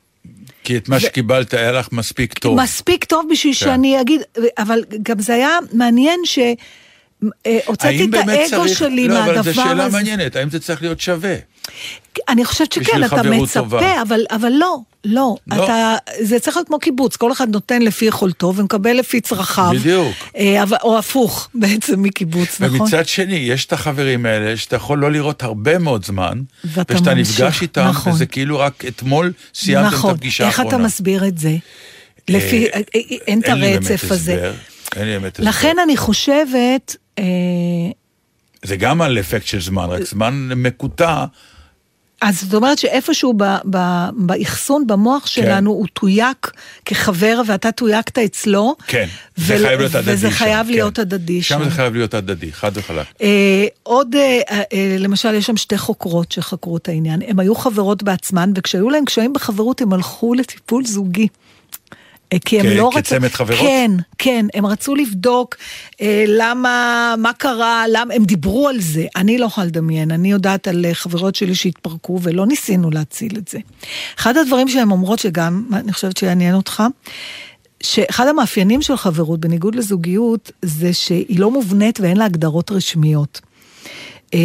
כי את מה שקיבלת היה לך מספיק טוב. מספיק טוב בשביל כן. שאני אגיד, אבל גם זה היה מעניין ש... אה, הוצאתי את האגו צריך... שלי לא, מהדבר אבל הזה. זו שאלה מעניינת, האם זה צריך להיות שווה? אני חושבת שכן, אתה מצפה, טובה. אבל, אבל לא, לא. לא. אתה, זה צריך להיות כמו קיבוץ, כל אחד נותן לפי יכולתו ומקבל לפי צרכיו. בדיוק. אה, אבל- או הפוך, בעצם מקיבוץ, נכון? ומצד שני, יש את החברים האלה שאתה יכול לא לראות הרבה מאוד זמן, ואתה ושאתה ממשיך, נפגש איתם, נכון. וזה כאילו רק אתמול סיימתם את נכון, הפגישה איך האחרונה. אתה מסביר את זה? לפי, אה, אה, אין את אין באמת הרצף הזה. אין לי באמת הסבר. לכן אני חושבת, אה, זה גם על אפקט של זמן, רק זמן מקוטע אז זאת אומרת שאיפשהו באחסון במוח שלנו הוא תויק כחבר ואתה תויקת אצלו. כן, זה חייב להיות הדדי וזה שם, חייב כן. להיות הדדי שם שם. זה חייב להיות הדדי, חד וחלק. אה, עוד, אה, אה, למשל, יש שם שתי חוקרות שחקרו את העניין. הן היו חברות בעצמן, וכשהיו להן קשיים בחברות, הן הלכו לטיפול זוגי. אה, כי הם כ- לא רצו... כצמד חברות? כן, כן, הם רצו לבדוק אה, למה, מה קרה, למה, הם דיברו על זה. אני לא יכולה לדמיין, אני יודעת על אה, חברות שלי שהתפרקו ולא ניסינו להציל את זה. אחד הדברים שהן אומרות, שגם, אני חושבת שיעניין אותך, שאחד המאפיינים של חברות, בניגוד לזוגיות, זה שהיא לא מובנית ואין לה הגדרות רשמיות. אה,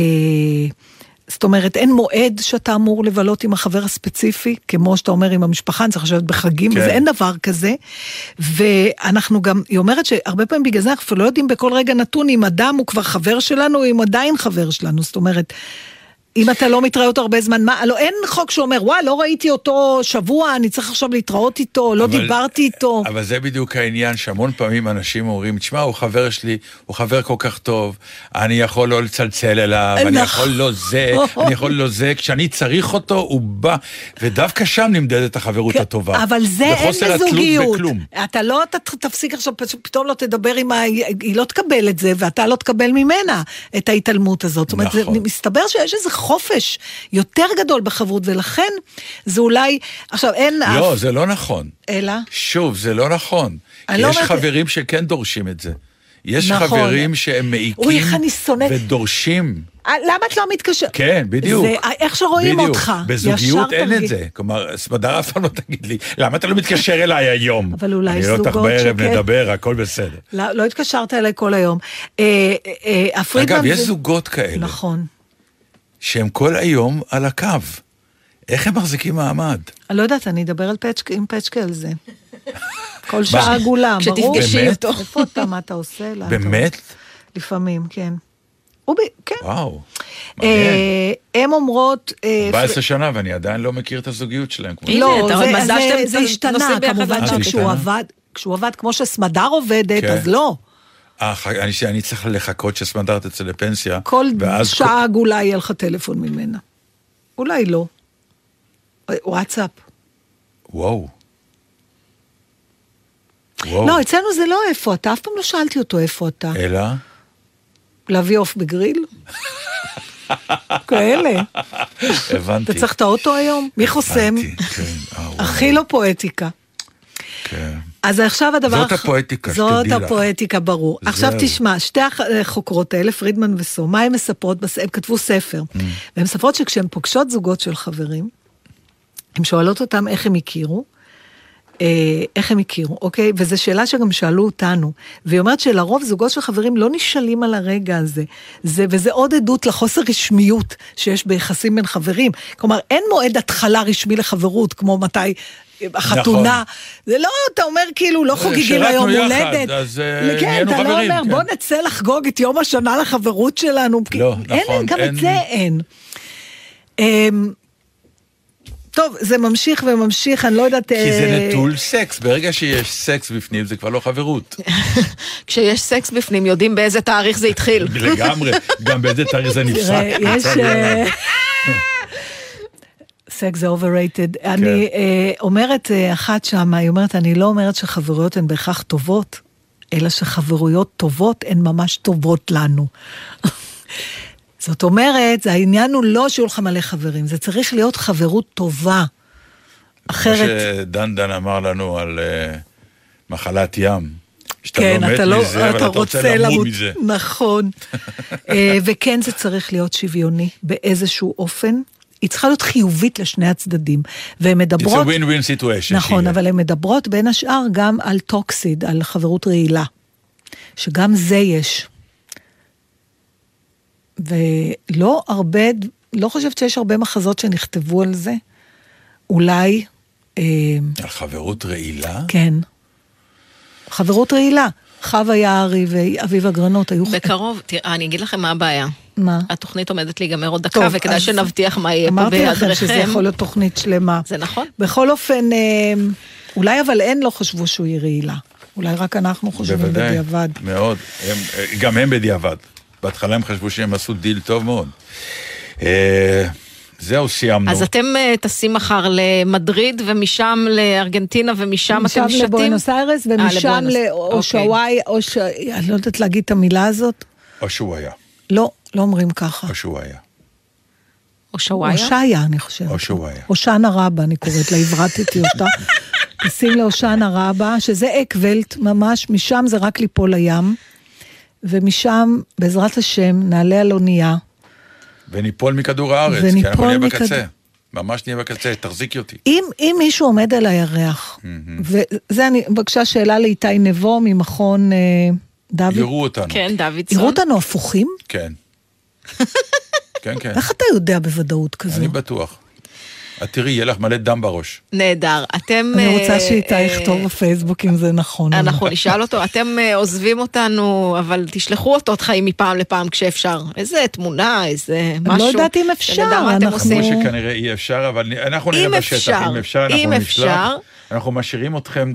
זאת אומרת, אין מועד שאתה אמור לבלות עם החבר הספציפי, כמו שאתה אומר עם המשפחה, אני צריך לשבת בחגים, כן. וזה אין דבר כזה. ואנחנו גם, היא אומרת שהרבה פעמים בגלל זה אנחנו לא יודעים בכל רגע נתון אם אדם הוא כבר חבר שלנו, או אם עדיין חבר שלנו. זאת אומרת, אם אתה לא מתראה אותו הרבה זמן, מה, הלוא אין חוק שאומר, וואי, לא ראיתי אותו שבוע, אני צריך עכשיו להתראות איתו, לא אבל- דיברתי איתו. אבל זה בדיוק העניין, שהמון פעמים אנשים אומרים, תשמע, הוא חבר שלי, הוא חבר כל כך טוב, אני יכול לא לצלצל אליו, אני נכון. יכול לא זה, אני יכול לא זה, כשאני צריך אותו, הוא בא, ודווקא שם נמדדת החברות הטובה. כן, אבל זה אין בזוגיות. בכלום. אתה לא ת, תפסיק עכשיו, פשוט פתאום לא תדבר עם ה... היא לא תקבל את זה, ואתה לא תקבל ממנה את ההתעלמות הזאת. זאת אומרת, נכון. זה, מסתבר שיש איזה חופש יותר גדול בחברות, ולכן זה אולי... עכשיו, אין לא, אף... זה לא נכון. אלא? שוב, זה לא נכון. כי לא יש אומרת- חברים שכן דורשים את זה. יש נכון. חברים שהם מעיקים ודורשים. אה, למה את לא מתקשרת? כן, בדיוק. זה איך שרואים בדיוק. אותך. בזוגיות אין תרגיל. את זה. כלומר, סמדר אף פעם לא תגיד לי, למה אתה לא מתקשר אליי היום? אבל אולי אני רואה אותך זוגות בערב, שכן. נדבר, הכל בסדר. לא, לא התקשרת אליי כל היום. אה, אה, אה, אגב, יש זה- זוגות כאלה, נכון. שהם כל היום על הקו. איך הם מחזיקים מעמד? אני לא יודעת, אני אדבר על פצ'ק, עם פצ'קה על זה. כל שעה עגולה, ברור. כשתפגשי? אותו. איפה אתה, מה אתה עושה? באמת? לפעמים, כן. הוא ב... כן. וואו. מעניין. אה, הן אומרות... אה, 14 שנה ואני עדיין לא מכיר את הזוגיות שלהם. לא, זה- השתנה, כמובן אה, זה שכשהוא השתנה? עבד, כשהוא עבד כמו שסמדר עובדת, כן. אז לא. אני, צריך לחכות שסמדר תצא לפנסיה. כל שעה עגולה יהיה לך טלפון ממנה. אולי לא. וואטסאפ. וואו. וואו. לא, אצלנו זה לא איפה אתה, אף פעם לא שאלתי אותו איפה אתה. אלא? להביא עוף בגריל? כאלה. הבנתי. אתה צריך את האוטו היום? מי חוסם? כן. אה. הכי לא פואטיקה. כן. אז עכשיו הדבר... זאת הפואטיקה, זאת שתדעי לך. הפואטיקה, ברור. זהו. עכשיו תשמע, שתי הח- החוקרות האלה, פרידמן וסו, מה הן מספרות? הן כתבו ספר. Mm. והן מספרות שכשהן פוגשות זוגות של חברים, הן שואלות אותם איך הם הכירו. אה, איך הם הכירו, אוקיי? וזו שאלה שגם שאלו אותנו. והיא אומרת שלרוב זוגות של חברים לא נשאלים על הרגע הזה. זה, וזה עוד עדות לחוסר רשמיות שיש ביחסים בין חברים. כלומר, אין מועד התחלה רשמי לחברות, כמו מתי אה, החתונה. זה לא, אתה אומר כאילו, לא חוגגים שירתנו היום יחד, הולדת. אז, אה, כן, אתה לא חברים, אומר, כן. בוא נצא לחגוג את יום השנה לחברות שלנו. לא, אין, נכון, גם אין. את זה אין. אמ, טוב, זה ממשיך וממשיך, אני לא יודעת... כי זה אה, נטול סקס, ברגע שיש סקס בפנים זה כבר לא חברות. כשיש סקס בפנים, יודעים באיזה תאריך זה התחיל. לגמרי, גם באיזה תאריך זה נפסק. יש... סקס זה overrated. אני אה, אומרת אה, אחת שמה, היא אומרת, אני לא אומרת שחברויות הן בהכרח טובות, אלא שחברויות טובות הן ממש טובות לנו. זאת אומרת, העניין הוא לא שיהיו לך מלא חברים, זה צריך להיות חברות טובה. מה אחרת, שדן דן אמר לנו על אה, מחלת ים. שאתה כן, לא מת אתה לא, מזה, אבל אתה אתה רוצה למות מזה. נכון. אה, וכן, זה צריך להיות שוויוני באיזשהו אופן. היא צריכה להיות חיובית לשני הצדדים. והן It's מדברות... a win-win situation. נכון. אבל הן מדברות בין השאר גם על טוקסיד, על חברות רעילה. שגם זה יש. ולא הרבה, לא חושבת שיש הרבה מחזות שנכתבו על זה. אולי, אה, על חברות רעילה? כן. חברות רעילה. חווה יערי ואביב אגרנות היו... בקרוב, תראה, אני אגיד לכם מה הבעיה. מה? התוכנית עומדת להיגמר עוד דקה, טוב, וכדאי אז שנבטיח מה יהיה פה אמרתי לכם שזה. יכול להיות תוכנית שלמה. זה נכון. בכל אופן, אה, אולי אבל הן לא חשבו שהוא יהיה רעילה. אולי רק אנחנו חושבים בוודאי, בדיעבד. מאוד. הם, אה, גם הם בדיעבד. בהתחלה הם חשבו שהם עשו דיל טוב מאוד. אה, זהו, סיימנו. אז אתם טסים מחר למדריד ומשם לארגנטינה ומשם אתם משם שתים? לבואנוס איירס ומשם לבואנוס. לאושווואי, אוש... אני לא יודעת להגיד את המילה הזאת. או שהוא היה, לא, לא אומרים ככה. או שהוא היה. או שוואיה? הושעיה, אני חושבת. הושעיה. הושענה רבה, אני קוראת לה, עברתתי אותה. טסים להושענה רבה, שזה אקוולט ממש, משם זה רק ליפול לים. ומשם, בעזרת השם, נעלה על אונייה. וניפול מכדור הארץ, כי אנחנו נהיה מכד- בקצה. ממש נהיה בקצה, תחזיקי אותי. אם, אם מישהו עומד על הירח, וזה אני, בבקשה שאלה לאיתי נבו ממכון אה, דוד. יראו אותנו. כן, דוידסון. יראו אותנו הפוכים? כן. כן, כן. איך אתה יודע בוודאות כזו? אני בטוח. את תראי, יהיה לך מלא דם בראש. נהדר. אתם... אני אה, רוצה שאיתי אה, יכתוב בפייסבוק אם זה נכון. לא. אנחנו נשאל אותו, אתם אה, עוזבים אותנו, אבל תשלחו אותות חיים מפעם לפעם כשאפשר. איזה תמונה, איזה משהו. לא יודעת אם אפשר, שנדע מה אתם אנחנו- עושים. אמרו שכנראה אי אפשר, אבל אנחנו נראה אם בשטח. אפשר, אם אפשר, אנחנו אם נשלח. אפשר. אנחנו משאירים אתכם,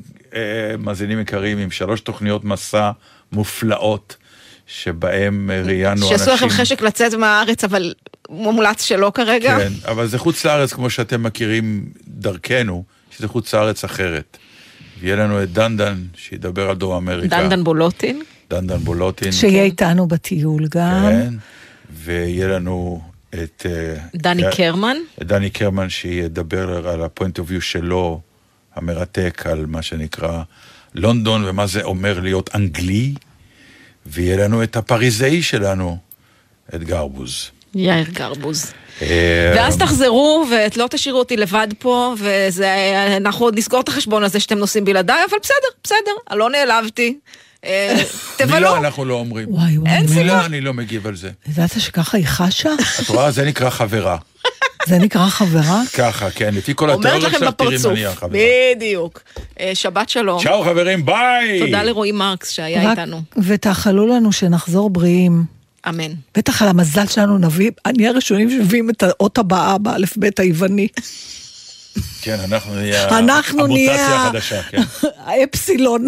מאזינים יקרים, עם שלוש תוכניות מסע מופלאות, שבהם ראיינו אנשים... שיעשו לכם חשק לצאת מהארץ, אבל מומלץ שלא כרגע. כן, אבל זה חוץ לארץ, כמו שאתם מכירים דרכנו, שזה חוץ לארץ אחרת. ויהיה לנו את דנדן, שידבר על דרום אמריקה. דנדן בולוטין. דנדן בולוטין. שיהיה איתנו בטיול גם. כן. ויהיה לנו את... אה, דני אה, קרמן. את דני קרמן, שידבר על ה point of view שלו, המרתק, על מה שנקרא לונדון, ומה זה אומר להיות אנגלי. ויהיה לנו את הפריזאי שלנו, את גרבוז. יאיר גרבוז. אה, ואז תחזרו ולא תשאירו אותי לבד פה, ואנחנו עוד נסגור את החשבון הזה שאתם נוסעים בלעדיי, אבל בסדר, בסדר, לא נעלבתי. אה, תבלו. מילה אנחנו לא אומרים. וואי וואי. אין אני- סיבה. מילה אני לא מגיב על זה. ידעת שככה היא חשה? את רואה? זה נקרא חברה. זה נקרא חברה? ככה, כן, לפי כל התיאוריה לכם שלך, תראי בפרצוף. מה נהיה חברה. בדיוק. אה, שבת שלום. צ'או חברים, ביי! תודה לרועי מרקס שהיה איתנו. ותאכלו לנו שנחזור בריאים. אמן. בטח על המזל שלנו נביא, נהיה הראשונים שמביאים את האות הבאה באלף-בית היווני. כן, אנחנו נהיה... אנחנו המוטציה נהיה... החדשה, כן. האפסילון.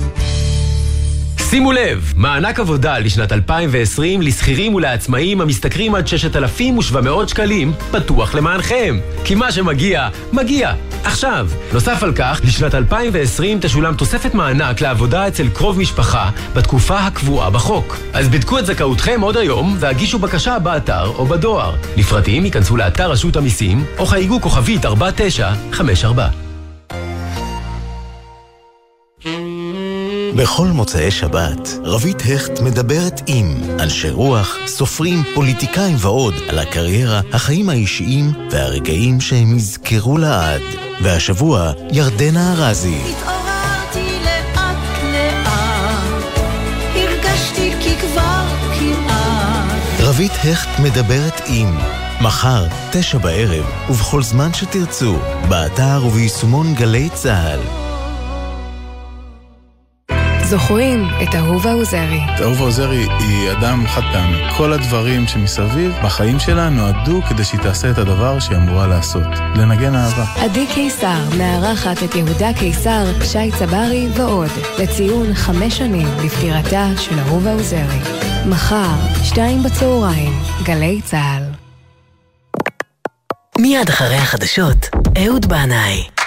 שימו לב, מענק עבודה לשנת 2020 לשכירים ולעצמאים המשתכרים עד 6,700 שקלים פתוח למענכם. כי מה שמגיע, מגיע. עכשיו. נוסף על כך, לשנת 2020 תשולם תוספת מענק לעבודה אצל קרוב משפחה בתקופה הקבועה בחוק. אז בדקו את זכאותכם עוד היום והגישו בקשה באתר או בדואר. לפרטים ייכנסו לאתר רשות המיסים או חייגו כוכבית 4954. בכל מוצאי שבת, רבית הכט מדברת עם אנשי רוח, סופרים, פוליטיקאים ועוד על הקריירה, החיים האישיים והרגעים שהם יזכרו לעד. והשבוע, ירדנה ארזי. התעוררתי לאט לאט, הרגשתי כי כבר כמעט. רבית הכט מדברת עם מחר, תשע בערב, ובכל זמן שתרצו, באתר וביישומון גלי צה"ל. זוכרים את אהובה עוזרי. אהובה עוזרי היא אדם חד פעמי. כל הדברים שמסביב בחיים שלה נועדו כדי שהיא תעשה את הדבר שהיא אמורה לעשות. לנגן אהבה. עדי קיסר מארחת את יהודה קיסר, שי צברי ועוד, לציון חמש שנים לפטירתה של אהובה עוזרי. מחר, שתיים בצהריים, גלי צה"ל. מיד אחרי החדשות, אהוד בנאי.